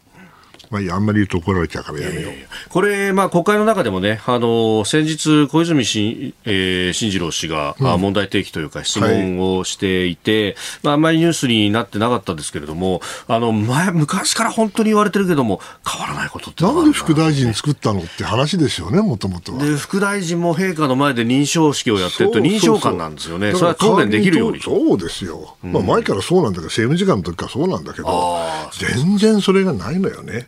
Speaker 4: まあ、あんまり言うと怒られちゃうからやめよう。
Speaker 2: これ、まあ、国会の中でもね、あの、先日、小泉進,、えー、進次郎氏が、うん、問題提起というか質問をしていて、はい、まあ、あんまりニュースになってなかったですけれども、あの、前、昔から本当に言われてるけども、変わらないことって
Speaker 4: なんで副大臣作ったのって話ですよね、もともとは。
Speaker 2: で、副大臣も陛下の前で認証式をやってると、認証官なんですよね。それは答弁できるように。
Speaker 4: そうですよ。まあ、前からそうなんだけど、政務次官の時からそうなんだけど、全然それがないのよね。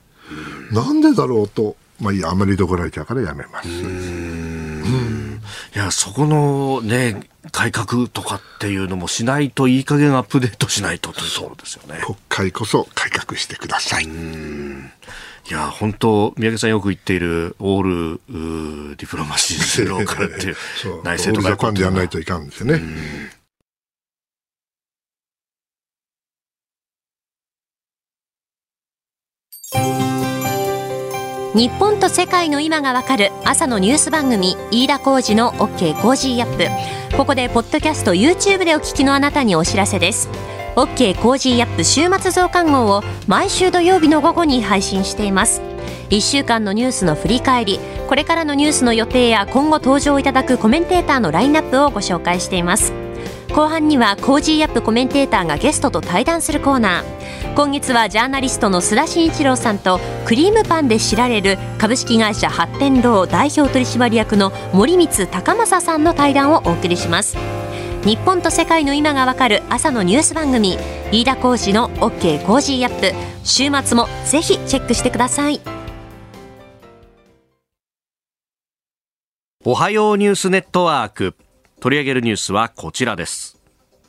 Speaker 4: なんでだろうと、まあいいあまりどこられちゃうからやめます。
Speaker 2: いや、そこのね、改革とかっていうのもしないといい加減アップデートしないとというですよね。
Speaker 4: 国会こそ改革してください。い
Speaker 2: や、本当、宮家さんよく言っている、オールディプロマシーゼロからっていう、
Speaker 4: 内政とか。ジャパンでやらないといかんですよね。
Speaker 3: 日本と世界の今がわかる朝のニュース番組飯田浩二の OK コージーアップ。ここでポッドキャスト YouTube でお聞きのあなたにお知らせです。OK コージーアップ週末増刊号を毎週土曜日の午後に配信しています。1週間のニュースの振り返りこれからのニュースの予定や今後登場いただくコメンテーターのラインナップをご紹介しています。後半には Cozy Up コメンテーターがゲストと対談するコーナー。今月はジャーナリストの須田慎一郎さんとクリームパンで知られる株式会社八天堂代表取締役の森光孝雅さんの対談をお送りします。日本と世界の今がわかる朝のニュース番組飯田浩司の OK Cozy Up。週末もぜひチェックしてください。
Speaker 2: おはようニュースネットワーク。取り上げるニュースはこちらです。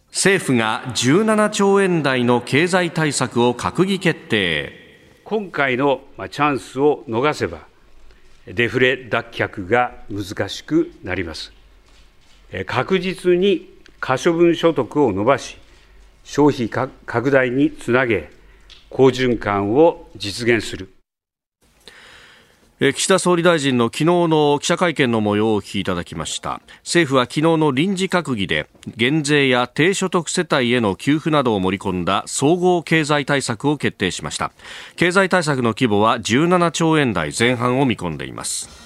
Speaker 2: 政府が17兆円台の経済対策を閣議決定。
Speaker 5: 今回のチャンスを逃せばデフレ脱却が難しくなります。確実に可処分所得を伸ばし消費拡大につなげ好循環を実現する。
Speaker 2: 岸田総理大臣の昨日の記者会見の模様をお聞きいただきました。政府は昨日の臨時閣議で減税や低所得世帯への給付などを盛り込んだ総合経済対策を決定しました。経済対策の規模は17兆円台前半を見込んでいます。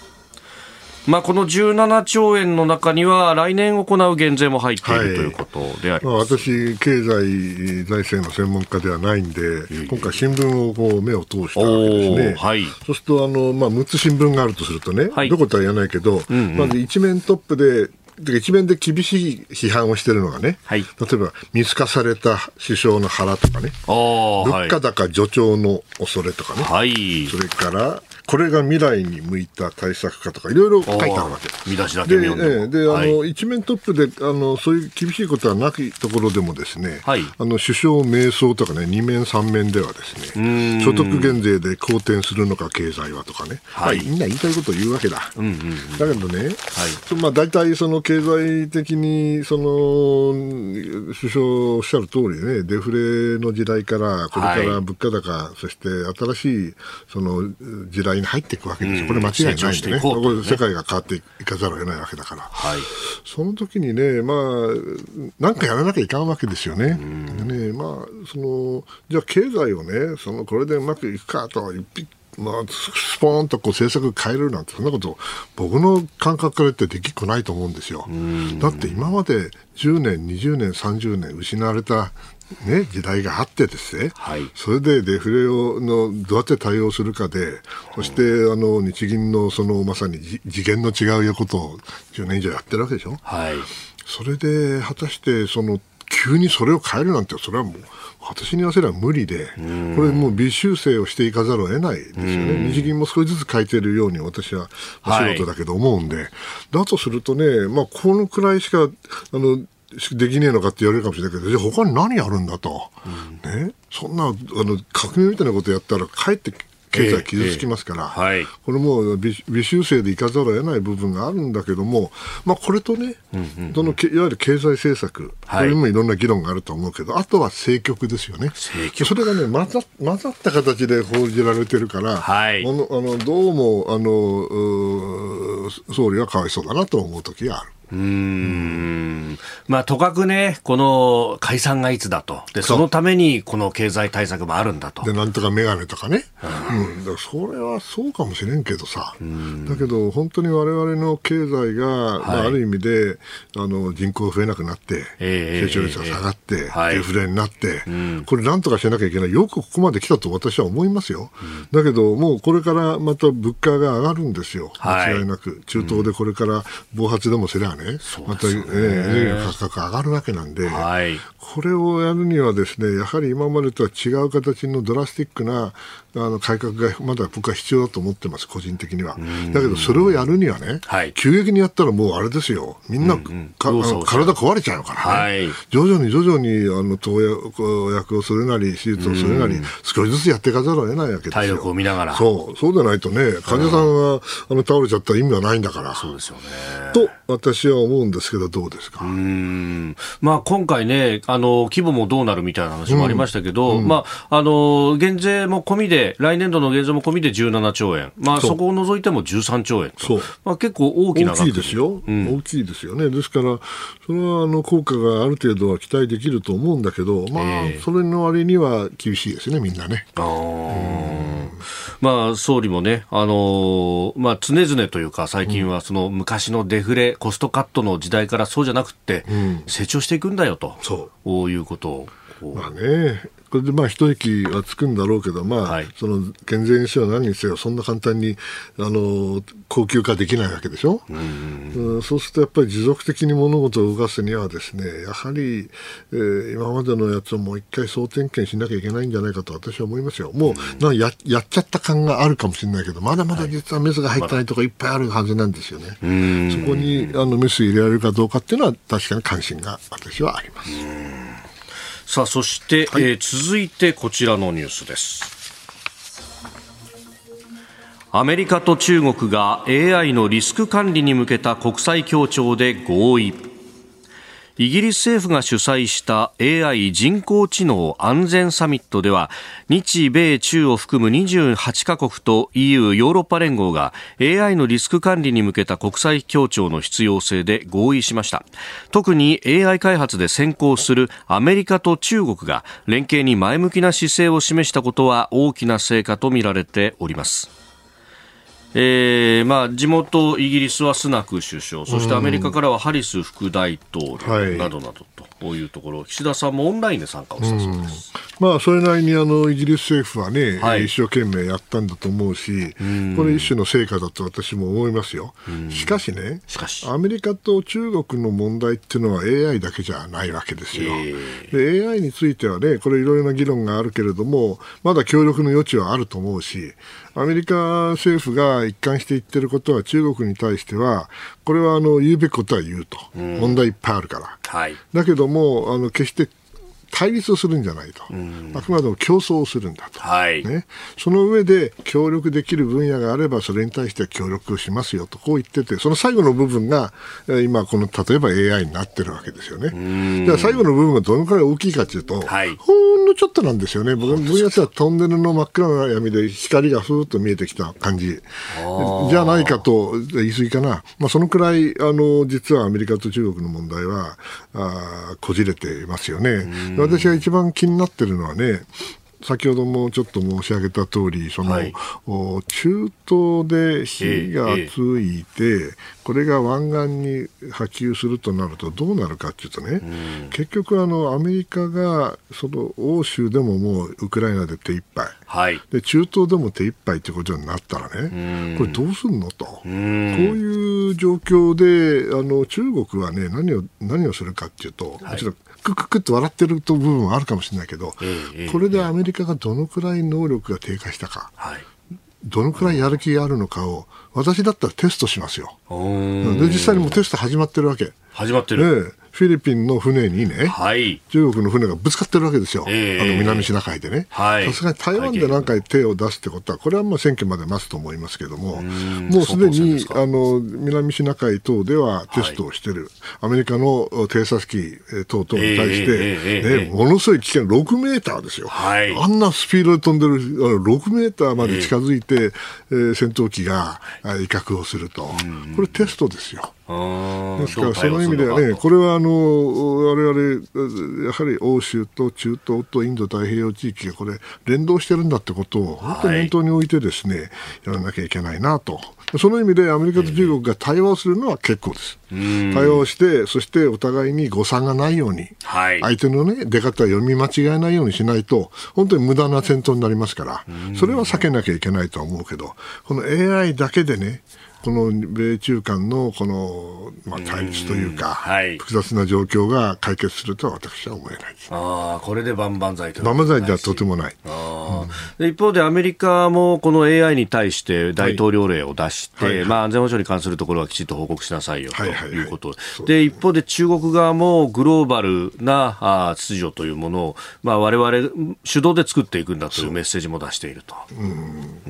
Speaker 2: まあ、この17兆円の中には、来年行う減税も入っている、はい、ということでありま
Speaker 4: す、私、経済財政の専門家ではないんで、今回、新聞をこう目を通したわけですね、はい、そうするとあの、まあ、6つ新聞があるとするとね、はい、どことは言わないけど、うんうん、まず一面トップで、一面で厳しい批判をしているのがね、はい、例えば見透かされた首相の腹とかね、物価高助長の恐れとかね、はい、それからこれが未来に向いた対策かとかいろいろ書いてあるわけ。
Speaker 2: 見出しだけ
Speaker 4: ででで、あの一面トップであのそういう厳しいことはなきところでもですね、はい、あの首相迷走とかね二面三面ではですね所得減税で好転するのか経済はとかね、はい、まあ、みんな言いたいことを言うわけだ、うんうんうん、だけどね、はい。まあ、大体その経済的にその首相おっしゃる通りねデフレの時代からこれから物価高、はい、そして新しいその時代に入っていくわけですよ、これ間違いないんでね、これ世界が変わっていかざるを得ないわけだから、はい、その時にね、まあ、なんかやらなきゃいかんわけですよね。ねまあ、そのじゃあ経済をねそのこれでうまくいくかと一匹まあ、スポーンとこう政策変えるなんて、そんなこと、僕の感覚から言ってできっこないと思うんですよ。だって今まで10年、20年、30年失われたね、時代があってですね、はい、それでデフレをのどうやって対応するかで、そしてあの日銀のそのまさに次元の違うことを10年以上やってるわけでしょ。はい、それで果たしてその急にそれを変えるなんて、それはもう私に言わせれば無理で、これもう微修正をしていかざるを得ないですよね。日銀も少しずつ変えているように私はお仕事だけど思うんで、はい、だとするとね、まあ、このくらいしか、あの、できねえのかって言われるかもしれないけど、じゃあ他に何やるんだと。うん、ね。そんな、あの、革命みたいなことやったら、かえって経済傷つきますから、えーえーはい、これも微微修正でいかざるを得ない部分があるんだけども、まあ、これとね、うんうんうん、そのいわゆる経済政策、はい、これにもいろんな議論があると思うけど、あとは政局ですよね、それがね混ざ、混ざった形で報じられてるから、はい、あのあのどうもあの総理はかわいそうだなと思う時がある。うん。
Speaker 2: まあ、とかくね、この解散がいつだと。で、そのためにこの経済対策もあるんだと。
Speaker 4: で、なんとかメガネとかね。うん。だそれはそうかもしれんけどさ。だけど、本当に我々の経済が、はい、まあ、ある意味で、あの、人口増えなくなって、えー、成長率が下がって、えー、デフレになって、はい、これなんとかしなきゃいけない。よくここまで来たと私は思いますよ。だけど、もうこれからまた物価が上がるんですよ。間違いなく。中東でこれから暴発でもすればね、また、えー、エネルギーの価格上がるわけなんで、はい、これをやるにはですね、やはり今までとは違う形のドラスティックなあの改革がまだ僕は必要だと思ってます、個人的には。だけど、それをやるにはね、はい、急激にやったらもうあれですよ、みんな、うんうん、体壊れちゃうからね、はい、徐々に徐々にあの投薬をするなり、手術をするなり、少しずつやっていかざるを得ないわけですよ。体
Speaker 2: 力を見ながら。
Speaker 4: そう、そうでないとね、患者さんが、あの倒れちゃったら意味はないんだから。
Speaker 2: そうですよね。
Speaker 4: と、私は思うんですけど、どうですか？う
Speaker 2: ん。まあ、今回ね、あの規模もどうなるみたいな話もありましたけど、うん。うん、まあ、あの減税も込みで、来年度の減税も込みで17兆円、まあ、そこを除いても13兆円と、まあ、結構大きな
Speaker 4: 大きいですよ、うん、大きいですよね。ですから、それはあの効果がある程度は期待できると思うんだけど、まあ、えー、それの割には厳しいですね、みんなね。あ
Speaker 2: まあ、総理もね、あのまあ、常々というか、最近はその昔のデフレ、コストカットの時代からそうじゃなくて、成長していくんだよと、そう。いうことを。
Speaker 4: まあね、これでまあ一息はつくんだろうけど、まあ、はい、その減税にせよ何にせよ、そんな簡単にあの高級化できないわけでしょ、うんそうするとやっぱり持続的に物事を動かすには、ですねやはり、えー、今までのやつをもう一回総点検しなきゃいけないんじゃないかと私は思いますよ、もう、うん、ややっちゃった感があるかもしれないけど、まだまだ実はメスが入ってないとかいっぱいあるはずなんですよね、そこにあのメス入れられるかどうかっていうのは、確かに関心が私はあります。
Speaker 2: さあそして、はい、えー、続いてこちらのニュースです。アメリカと中国が AI のリスク管理に向けた国際協調で合意イギリス政府が主催した AI 人工知能安全サミットでは日米中を含む28カ国と EU ヨーロッパ連合が AI のリスク管理に向けた国際協調の必要性で合意しました。特に AI 開発で先行するアメリカと中国が連携に前向きな姿勢を示したことは大きな成果とみられております。えーまあ、地元イギリスはスナク首相、そしてアメリカからはハリス副大統領などなどというところ、岸田さんもオンラインで参加をしたそうです。
Speaker 4: まあ、それなりにあのイギリス政府はね、はい、一生懸命やったんだと思うし、これ一種の成果だと私も思いますよ。しかしねアメリカと中国の問題っていうのは AI だけじゃないわけですよ。で AI についてはね、これいろいろな議論があるけれども、まだ協力の余地はあると思うし、アメリカ政府が一貫して言ってることは中国に対しては、これはあの言うべきことは言うと、問題いっぱいあるから。はい、だけどもあの決して対立をするんじゃないと、あくまでも競争をするんだと、はい、ね、その上で協力できる分野があればそれに対して協力をしますよとこう言っててその最後の部分が今この例えば AI になってるわけですよね。じゃ最後の部分がどのくらい大きいかというと、はい、ほんのちょっとなんですよね。僕分野とはトンネルの真っ暗な闇で光がふーっと見えてきた感じ。じゃないかと言い過ぎかな、まあ、そのくらいあの実はアメリカと中国の問題はあこじれていますよね。私が一番気になってるのはね、先ほどもちょっと申し上げた通り、その、はい、中東で火がついて、ええ、これが湾岸に波及するとなるとどうなるかというとね、うん、結局あの、アメリカがその欧州でももうウクライナで手一杯、はい、で中東でも手一杯ということになったらね、うん、これどうすんのと、うん、こういう状況であの中国はね何を何をするかというと、もちろんクククって笑ってる部分はあるかもしれないけど、これでアメリカがどのくらい能力が低下したか、どのくらいやる気があるのかを、私だったらテストしますよ。で実際にもテスト始まってるわけ。
Speaker 2: 始まってる。
Speaker 4: えフィリピンの船にね、はい、中国の船がぶつかってるわけですよ、えー、あの南シナ海でね、さすがに台湾で何回手を出すってことは、これはまあ選挙まで待つと思いますけれども、もうすでにあの南シナ海等ではテストをしてる、はい、アメリカの偵察機等々に対して、えー、ね、ものすごい危険、6メーターですよ、はい、あんなスピードで飛んでる、6メーターまで近づいて、えー、戦闘機が威嚇をすると、これテストですよ。ですから、その意味ではね、これはあの我々、やはり欧州と中東とインド太平洋地域がこれ、連動してるんだってことを、本当に念頭に置いてですね、やらなきゃいけないなと。その意味でアメリカと中国が対話をするのは結構です。対話をして、そしてお互いに誤算がないように、相手の、ね、出方を読み間違えないようにしないと、本当に無駄な戦闘になりますから、それは避けなきゃいけないとは思うけど、この AI だけでね、この米中間のこの、まあ、対立というか、はい、複雑な状況が解決するとは私は思えないです。
Speaker 2: あこれで万々歳と
Speaker 4: 万々歳ではとてもない。
Speaker 2: うん、一方でアメリカもこの AI に対して大統領令を出して、はい。はい、まあ、安全保障に関するところはきちんと報告しなさいよということ、で一方で中国側もグローバルなあ秩序というものを、まあ、我々主導で作っていくんだというメッセージも出していると。うん、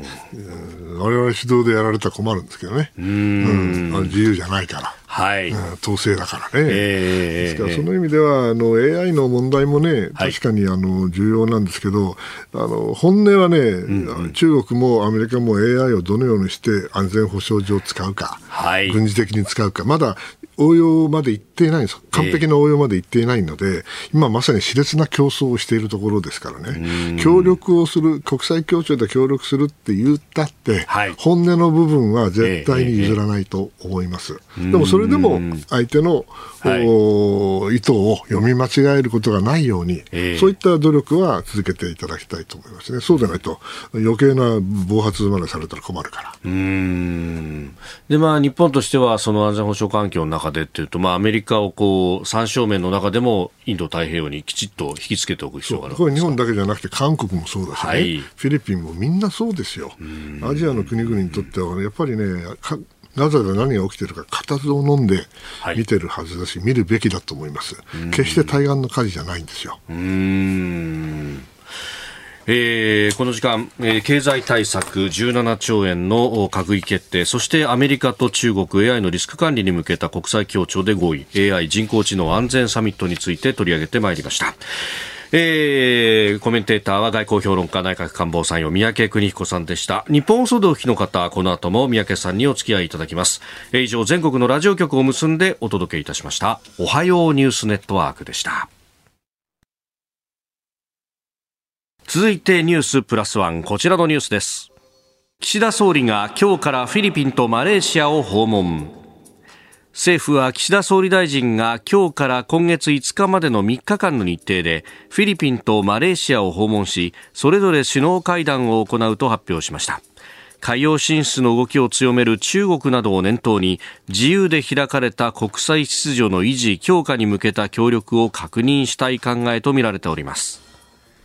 Speaker 4: うん、我々主導でやられたら困るんですけどね。うん、うん、自由じゃないから。はい、うん、統制だからね。えー、ですからその意味ではあの AI の問題もね、確かにあの重要なんですけど、あの本音はね、うんうん、中国もアメリカも AI をどのようにして安全保障上使うか、はい、軍事的に使うか、まだ応用まで行っていないんです。完璧な応用まで行っていないので、えー、今まさに熾烈な競争をしているところですからね。協力をする、国際協調で協力するって言ったって、はい、本音の部分は絶対に譲らないと思います。えー、でもそれでも相手の、はい、意図を読み間違えることがないように、えー、そういった努力は続けていただきたいと思いますね。そうでないと余計な暴発までされたら困るから。うん
Speaker 2: で、まあ日本としてはその安全保障環境の中でっていうと、まあアメリカをこう三正面の中でもインド太平洋にきちっと引き付けておく必要がある
Speaker 4: これ日本だけじゃなくて韓国もそうだしね、はい、フィリピンもみんなそうですよ。アジアの国々にとってはやっぱりね、ガザで何が起きているか固唾を飲んで見てるはずだし、はい、見るべきだと思います。決して対岸の火事じゃないんですよ。
Speaker 2: えー、この時間、えー、経済対策17兆円の閣議決定そしてアメリカと中国 AI のリスク管理に向けた国際協調で合意 AI 人工知能安全サミットについて取り上げてまいりました。えー、コメンテーターは外交評論家内閣官房参与三宅邦彦さんでした。日本放送でおの方この後も三宅さんにお付き合いいただきます、えー、以上全国のラジオ局を結んでお届けいたしました。おはようニュースネットワークでした。続いてニュースプラスワン。こちらのニュースです。岸田総理が今日からフィリピンとマレーシアを訪問。政府は岸田総理大臣が今日から今月5日までの3日間の日程でフィリピンとマレーシアを訪問しそれぞれ首脳会談を行うと発表しました。海洋進出の動きを強める中国などを念頭に自由で開かれた国際秩序の維持強化に向けた協力を確認したい考えとみられております。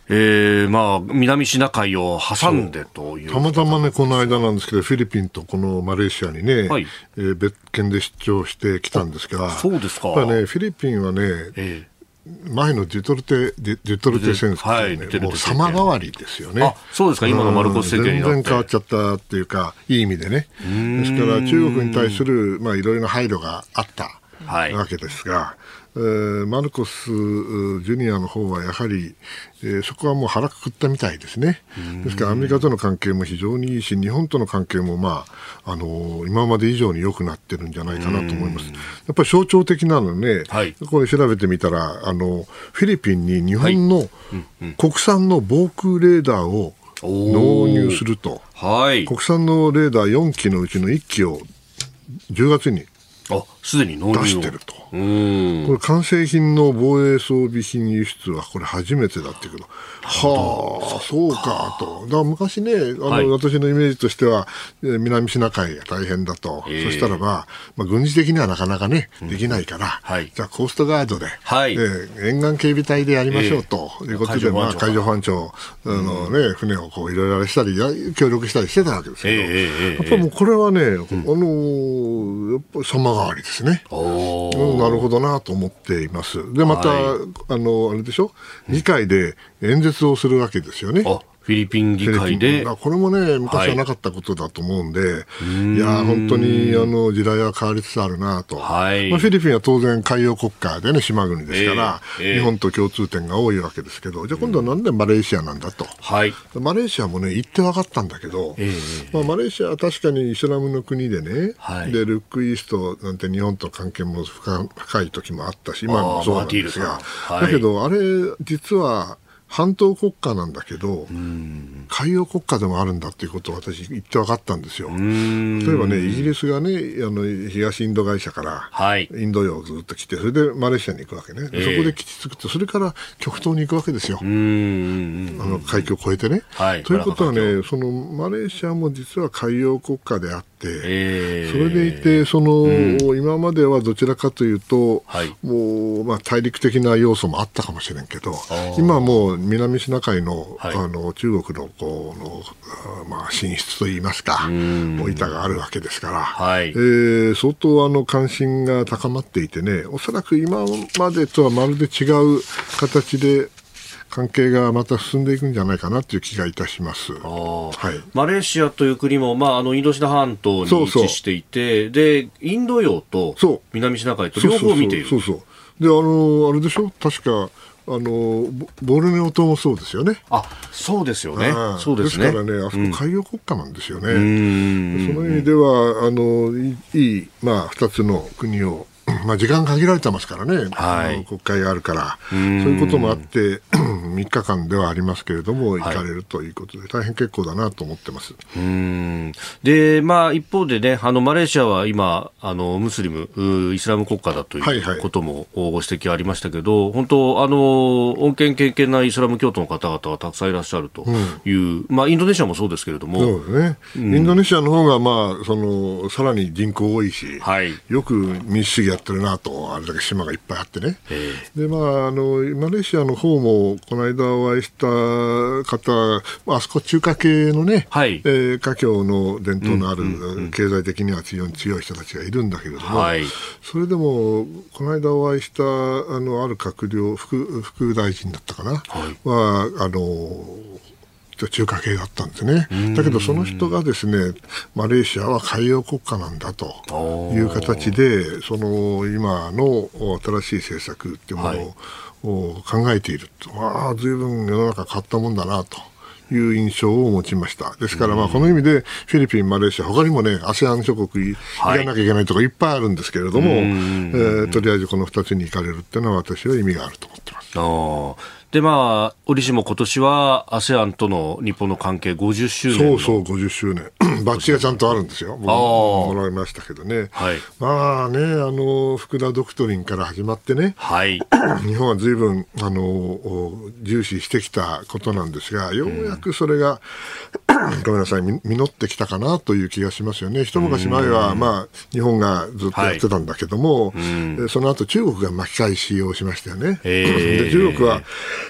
Speaker 2: えー、まあ、南シナ海を挟んでという。
Speaker 4: たまたまね、この間なんですけど、フィリピンとこのマレーシアにね、はい、えー、別件で出張してきたんですが、
Speaker 2: そうですか。
Speaker 4: やっぱね、フィリピンはね、えー前のデュトルテ、デュトルテ戦争ね、はい、もう様変わりですよね。
Speaker 2: そうですか、今のマルコス
Speaker 4: 政権全然変わっちゃったっていうか、いい意味でね。ですから、中国に対する、まあ、いろいろな配慮があったわけですが、えー、マルコス・ジュニアの方はやはり、えー、そこはもう腹くくったみたいですね。ですからアメリカとの関係も非常にいいし、日本との関係も、まああのー、今まで以上に良くなってるんじゃないかなと思います。やっぱり象徴的なのね、はい、これ調べてみたらあの、フィリピンに日本の国産の防空レーダーを納入すると、はい、国産のレーダー4機のうちの1機を10月に
Speaker 2: すでに納入
Speaker 4: 出してると。これ完成品の防衛装備品輸出はこれ初めてだっていうけど、はあ、そうかと。だから昔ね、あの、はい、私のイメージとしては、南シナ海が大変だと。えー、そしたらば、まあ、軍事的にはなかなかね、できないから、うんはい、じゃあコーストガードで、はい、えー、沿岸警備隊でやりましょうと、えー、いうことで、まあ、海上保安庁のね、船をこういろいろあれしたり、協力したりしてたわけですけど、えー、やっぱりもうこれはね、うん、あのやっぱり様変わりですね。うん、なるほどなと思っています。で、また、はい、あの、あれでしょ？議会で演説をするわけですよね。
Speaker 2: フィリピン議会で。
Speaker 4: これもね、昔はなかったことだと思うんで、はい、いや、本当にあの時代は変わりつつあるなと、はい、まあ、フィリピンは当然海洋国家でね、島国ですから、えーえー、日本と共通点が多いわけですけど、じゃあ今度はなんでマレーシアなんだと。はい、マレーシアもね、行って分かったんだけど、えー、まあ、マレーシアは確かにイスラムの国でね、はい、でルックイーストなんて日本と関係も深い時もあったし、今もそうなんですが、だけど、あれ、実は、半島国家なんだけど、海洋国家でもあるんだっていうことを私言って分かったんですよ。例えばね、イギリスがね、あの東インド会社からインド洋をずっと来て、それでマレーシアに行くわけね。えー、そこで基地作って、それから極東に行くわけですよ。あの海峡を越えてね。はい、ということはね、そのマレーシアも実は海洋国家であって、えー、それでいてその、うん、今まではどちらかというと、はい、もう、まあ、大陸的な要素もあったかもしれんけど今はもう南シナ海のはい、あの中国のこの、まあ、進出といいますか、う板があるわけですから、はい、えー、相当あの関心が高まっていてねおそらく今までとはまるで違う形で関係がまた進んでいくんじゃないかなという気がいたします、は
Speaker 2: い、マレーシアという国も、まあ、あのインドシナ半島に位置していてでインド洋と南シナ海と両方見ている。
Speaker 4: そうそう。であのあれでしょ？確かあのボルネオ島もそうですよね。
Speaker 2: あそうですよね。そうです
Speaker 4: ね。ですからね、あそこ海洋国家なんですよね。うん、その意味では、あのいい、まあ、2つの国をまあ、時間限られてますからね、はい、国会があるから、そういうこともあって、3日間ではありますけれども、行かれるということで、大変結構だなと思ってます。
Speaker 2: うん。で、まあ、一方でね、あのマレーシアは今、あのムスリム、イスラム国家だということもご指摘ありましたけど、はいはい、本当、あの恩恵経験なイスラム教徒の方々はたくさんいらっしゃるという、うん、まあ、インドネシアもそうですけれども、
Speaker 4: そうですね、うん、インドネシアの方がまあそのさらに人口多いし、はい、よく民主主義やってるなと、あれだけ島がいっぱいあってね。で、まあ、あの、マレーシアの方も、この間お会いした方、あそこ中華系のね、はい、えー、華僑の伝統のある、経済的には非常に強い人たちがいるんだけれども、はい、それでも、この間お会いした、あの、ある閣僚、副、副大臣だったかな、はい、は、あの、中華系だったんですね。だけどその人がですね、マレーシアは海洋国家なんだという形で、その今の新しい政策っていうものを考えていると、まあ、随分世の中変わったもんだなと。いう印象を持ちました。ですから、まあ、この意味で、フィリピン、マレーシア、他にもね、ASEAN 諸国行かなきゃいけないとこいっぱいあるんですけれども、えー、とりあえずこの2つに行かれるっていうのは、私は意味があると思ってます。
Speaker 2: で、まあ、折しも今年は ASEAN との日本の関係50周年
Speaker 4: そうそう、50周年。バッジがちゃんとあるんですよ。もらいましたけどね。
Speaker 2: はい、
Speaker 4: まあね、あの、福田ドクトリンから始まってね、
Speaker 2: はい、
Speaker 4: 日本は随分、あの、重視してきたことなんですが、ようやくそれが、うん、ごめんなさい、実ってきたかなという気がしますよね。一昔前は、まあ、日本がずっとやってたんだけども、はい、その後中国が巻き返しをしましたよね。で中国は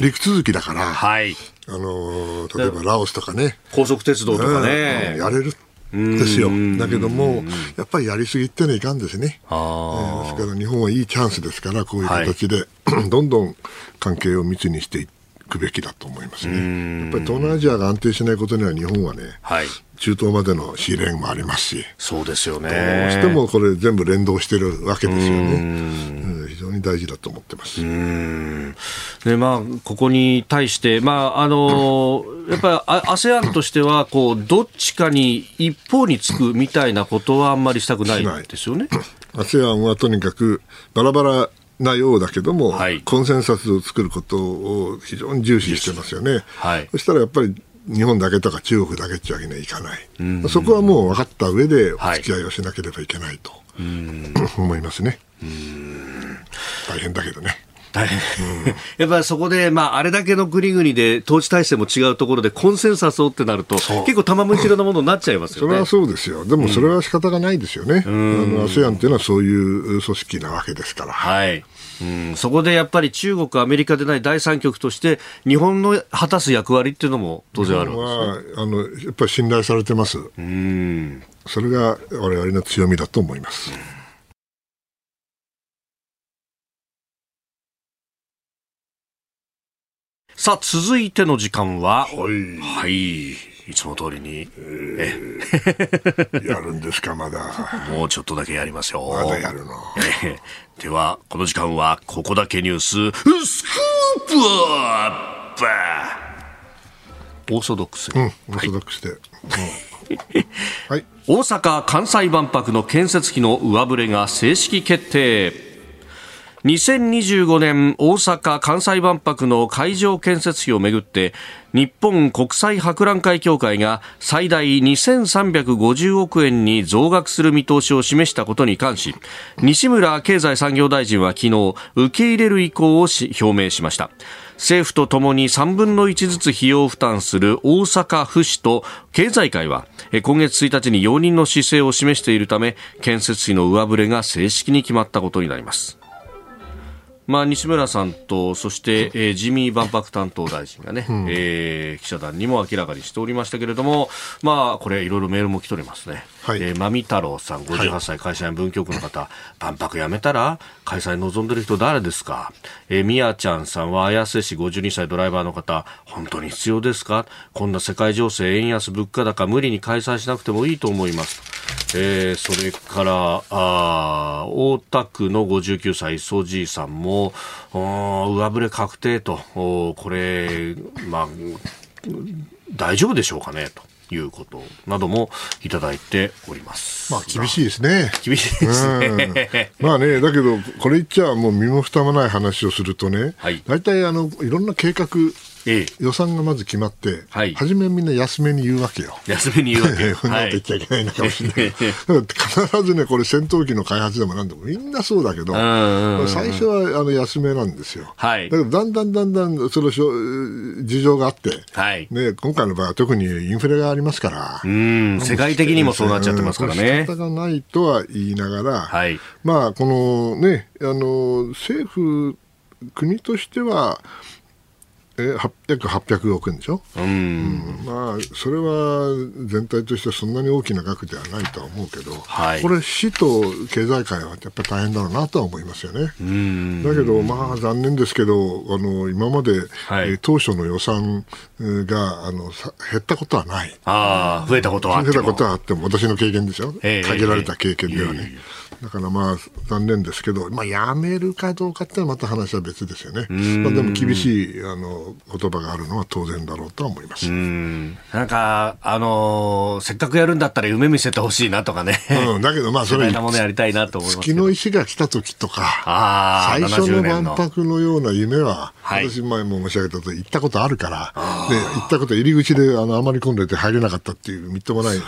Speaker 4: 陸続きだから、
Speaker 2: はい、
Speaker 4: あの例えばラオスとかね。
Speaker 2: 高速鉄道とかね、
Speaker 4: うん、やれる。ですよ。だけどもやっぱりやりすぎってのはいかんですね、え
Speaker 2: ー、
Speaker 4: ですから日本はいいチャンスですからこういう形で、はい、どんどん関係を密にしていくべきだと思いますね。やっぱり東南アジアが安定しないことには日本はね、
Speaker 2: はい、
Speaker 4: 中東までの仕入れもありますし。
Speaker 2: そうですよね。
Speaker 4: どうしてもこれ全部連動してるわけですよね、うん、非常に大事だと思ってます。
Speaker 2: で、まあ、ここに対して、まあ、あの やっぱり ASEAN としてはこうどっちかに一方につくみたいなことはあんまりしたくないですよね。
Speaker 4: ASEAN はとにかくバラバラなようだけども、はい、コンセンサスを作ることを非常に重視してますよね。
Speaker 2: はい、
Speaker 4: そしたらやっぱり日本だけとか中国だけっていうわけにはいかない、うん。うん、そこはもう分かった上でお付き合いをしなければいけないと、はい、思いますね。大変だけどね。
Speaker 2: 大変、うん、やっぱりそこで、まあ、あれだけの国々で統治体制も違うところでコンセンサスをってなると結構玉虫色なものになっちゃいますよ
Speaker 4: ね。それはそうですよ。でもそれは仕方がないですよね、うん、ASEAN っていうのはそういう組織なわけですから。
Speaker 2: はい。うん、そこでやっぱり中国、アメリカでない第三極として日本の果たす役割っていうのも当然あるわ
Speaker 4: けです、ね、あのやっぱり信頼されてます、
Speaker 2: うん、
Speaker 4: それが我々の強みだと思います。うん
Speaker 2: さあ、続いての時間は、
Speaker 4: はい。
Speaker 2: はい。いつも通りに、
Speaker 4: えー、やるんですか、まだ。
Speaker 2: もうちょっとだけやりますよ。
Speaker 4: まだやるの？
Speaker 2: えー、では、この時間は、ここだけニュース、スクープアップオーソドックス
Speaker 4: うん、オーソドックスで。はい
Speaker 2: はい、大阪・関西万博の建設費の上振れが正式決定。2025年大阪・関西万博の会場建設費をめぐって日本国際博覧会協会が最大2350億円に増額する見通しを示したことに関し西村経済産業大臣は昨日受け入れる意向を表明しました。政府とともに3分の1ずつ費用負担する大阪府市と経済界は今月1日に容認の姿勢を示しているため建設費の上振れが正式に決まったことになります。まあ、西村さんと、そして、えー、自民万博担当大臣がね、うん、えー、記者団にも明らかにしておりましたけれども、まあ、これ、いろいろメールも来ておりますね。はい、えー、真美太郎さん、58歳、会社員文京区の方、はい、万博やめたら、開催望んでる人誰ですか？えー、みやちゃんさんは、綾瀬市52歳ドライバーの方、本当に必要ですか？こんな世界情勢、円安、物価高、無理に開催しなくてもいいと思います。えー、それから、あ大田区の59歳、磯じさんも、上振れ確定と、これ、まあ、大丈夫でしょうかねと。いうことなどもいただいております。
Speaker 4: まあ厳しいですね。
Speaker 2: 厳しいですね。
Speaker 4: まあね、だけど、これ言っちゃもう身も蓋もない話をするとね、はい、大体あの、いろんな計画ええ、予算がまず決まって、はい、初めみんな安めに言うわけよ。
Speaker 2: 安めに言うわけ
Speaker 4: よ。こんなこと言っちゃいけないのかもしれない。必ずね、これ戦闘機の開発でもなんでもみんなそうだけど、最初はあの安めなんですよ。
Speaker 2: はい、
Speaker 4: だけどだんだんだんだんその事情があって、
Speaker 2: はい
Speaker 4: ね、今回の場合は特にインフレがありますから、
Speaker 2: うん世界的にもそうなっちゃってますからね。
Speaker 4: 仕方がないとは言いながら、
Speaker 2: はい、
Speaker 4: まあこのね、あの政府国としては、え約800億円でしょ、
Speaker 2: うん、うん、
Speaker 4: まあ、それは全体としてそんなに大きな額ではないとは思うけど、
Speaker 2: はい、
Speaker 4: これ、市と経済界はやっぱり大変だろうなとは思いますよね。だけど、まあ、残念ですけど、あの今まで、はい、え当初の予算があの減ったことはない。
Speaker 2: あ増えたことはあって
Speaker 4: も。増えたことはあっても、私の経験ですよ、えー、限られた経験ではね。えー、だからまあ残念ですけど、まあ、やめるかどうかっていうのはまた話は別ですよね。まあ、でも厳しいあの言葉があるのは当然だろうとは思います。
Speaker 2: なんか、あのー、せっかくやるんだったら夢見せてほしいなとかね。
Speaker 4: うん、だけどまあそれ、
Speaker 2: なものやりたいなと思います
Speaker 4: 月の石が来た時とか、最初の万博のような夢は、はい、私前も申し上げたと行ったことあるから、で、行ったこと入り口であの、あまり混んでて入れなかったっていう、みっともない。あ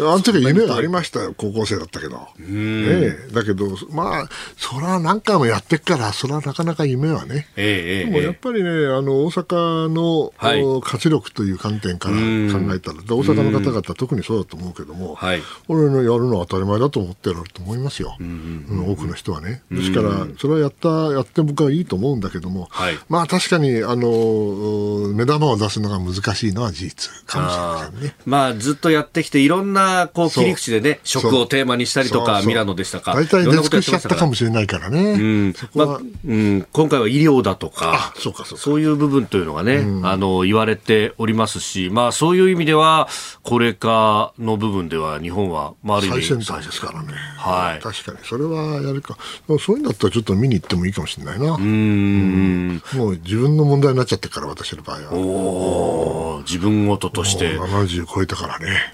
Speaker 4: の時は夢がありましたよ、高校生だったけど。ね、だけど、まあ、それは何回もやってっから、それはなかなか夢はね。えー、でもやっぱりね、あの、大阪の、はい、活力という観点から考えたら、大阪の方々特にそうだと思うけども、はい、俺のやるのは当たり前だと思ってると思いますよ。うん、多くの人はね。ですから、それはやった、やって僕はいいと思うんだけども、はい、まあ確かに、あの、目玉を出すのが難しいのは事実かもしれませんね。
Speaker 2: まあずっとやってきて、いろんなこう切り口でね、食をテーマにしたりとか、ミラノでしたか？
Speaker 4: 大体出尽くしちゃったかもしれないからね。うん。
Speaker 2: まあ、うん、今回は医療だとか、そうかそうそういう部分というのがね、うん、あの、言われておりますし、まあそういう意味では、高齢化の部分では日本は、
Speaker 4: まあある意味。最先端ですからね。はい。確かに。それはやるか。そういうんだったらちょっと見に行ってもいいかもしれないな。うん,、もう自分の問題になっちゃってから、私の場合は。
Speaker 2: お自分ごととして。
Speaker 4: 70超えたからね。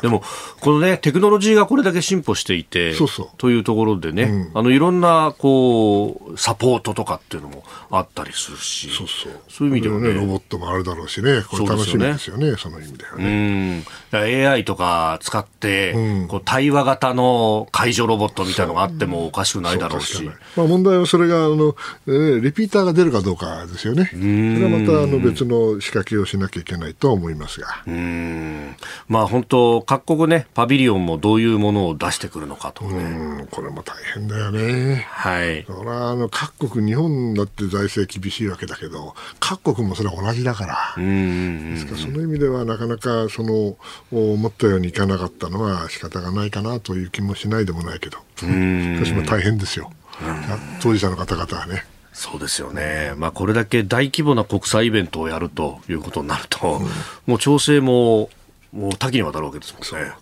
Speaker 2: でも、このね、テクノロジーがこれだけ進歩していて、そうそうというところでね、うん、あの、いろんな、こう、サポートとかっていうのもあったりするし、そうそう。そういう意味ではね。
Speaker 4: ロボットもあるだろうしね、これ楽しみですよね、そ、ね、の意味ではね。
Speaker 2: うん。AI とか使って、うん、こう対話型の解除ロボットみたいなのがあってもおかしくないだろうし。う
Speaker 4: まあ問題はそれが、あの、えー、リピーターが出るかどうかですよね。それはまた、あの、別の仕掛けをしなきゃいけないと思いますが。うん。
Speaker 2: まあ本当、各国ね、パビリオンもどういうものを出してくるのかとね。
Speaker 4: うん、これも大変だよね。はい。それはあの各国、日本だって財政厳しいわけだけど、各国もそれは同じだから。うんですからその意味ではなかなかその思ったようにいかなかったのは仕方がないかなという気もしないでもないけど、私も大変ですよ。当事者の方々はね。
Speaker 2: そうですよね、まあ、これだけ大規模な国際イベントをやるということになると、うん、もう調整ももう多岐にわたるわけですもんね。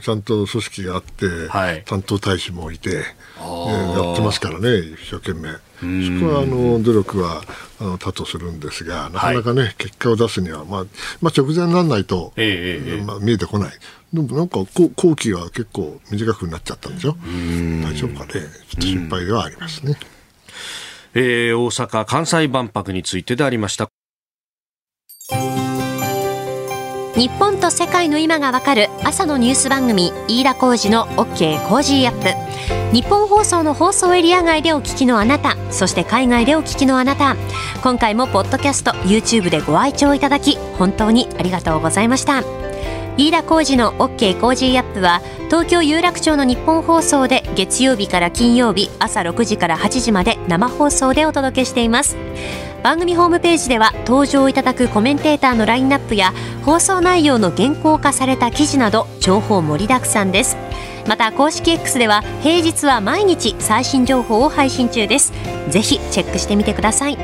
Speaker 4: ちゃんと組織があって、はい、担当大使もいて、えー、やってますからね、一生懸命。そこはあの努力はあの多とするんですが、なかなかね、はい、結果を出すには、まあまあ、直前にならないと、えー、まあ、見えてこない。でもなんか工期は結構短くなっちゃったんでしょ？大丈夫かね、ちょっと心配ではありますね。
Speaker 2: えー、大阪・関西万博についてでありました。
Speaker 3: 日本と世界の今がわかる朝のニュース番組飯田浩司の OK Cozy Up。ニッポン放送の放送エリア外でお聞きのあなたそして海外でお聞きのあなた。今回もポッドキャスト YouTube でご愛聴いただき本当にありがとうございました。飯田浩二の OK コージーアップは東京有楽町のニッポン放送で月曜日から金曜日朝6時から8時まで生放送でお届けしています。番組ホームページでは登場いただくコメンテーターのラインナップや放送内容の原稿化された記事など情報盛りだくさんです。また公式 X では平日は毎日最新情報を配信中です。ぜひチェックしてみてください。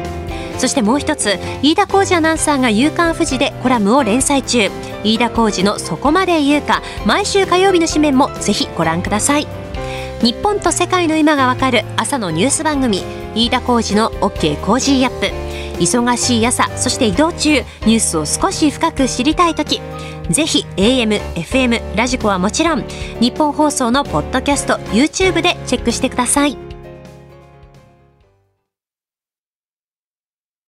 Speaker 3: そしてもう一つ飯田浩司アナウンサーが「夕刊フジ」でコラムを連載中。飯田浩司の「そこまで言うか」毎週火曜日の紙面もぜひご覧ください。日本と世界の今がわかる朝のニュース番組飯田浩二の OK コージーアップ。忙しい朝そして移動中ニュースを少し深く知りたい時。ぜひ AM、FM、ラジコはもちろんニッポン放送のポッドキャスト YouTube でチェックしてください。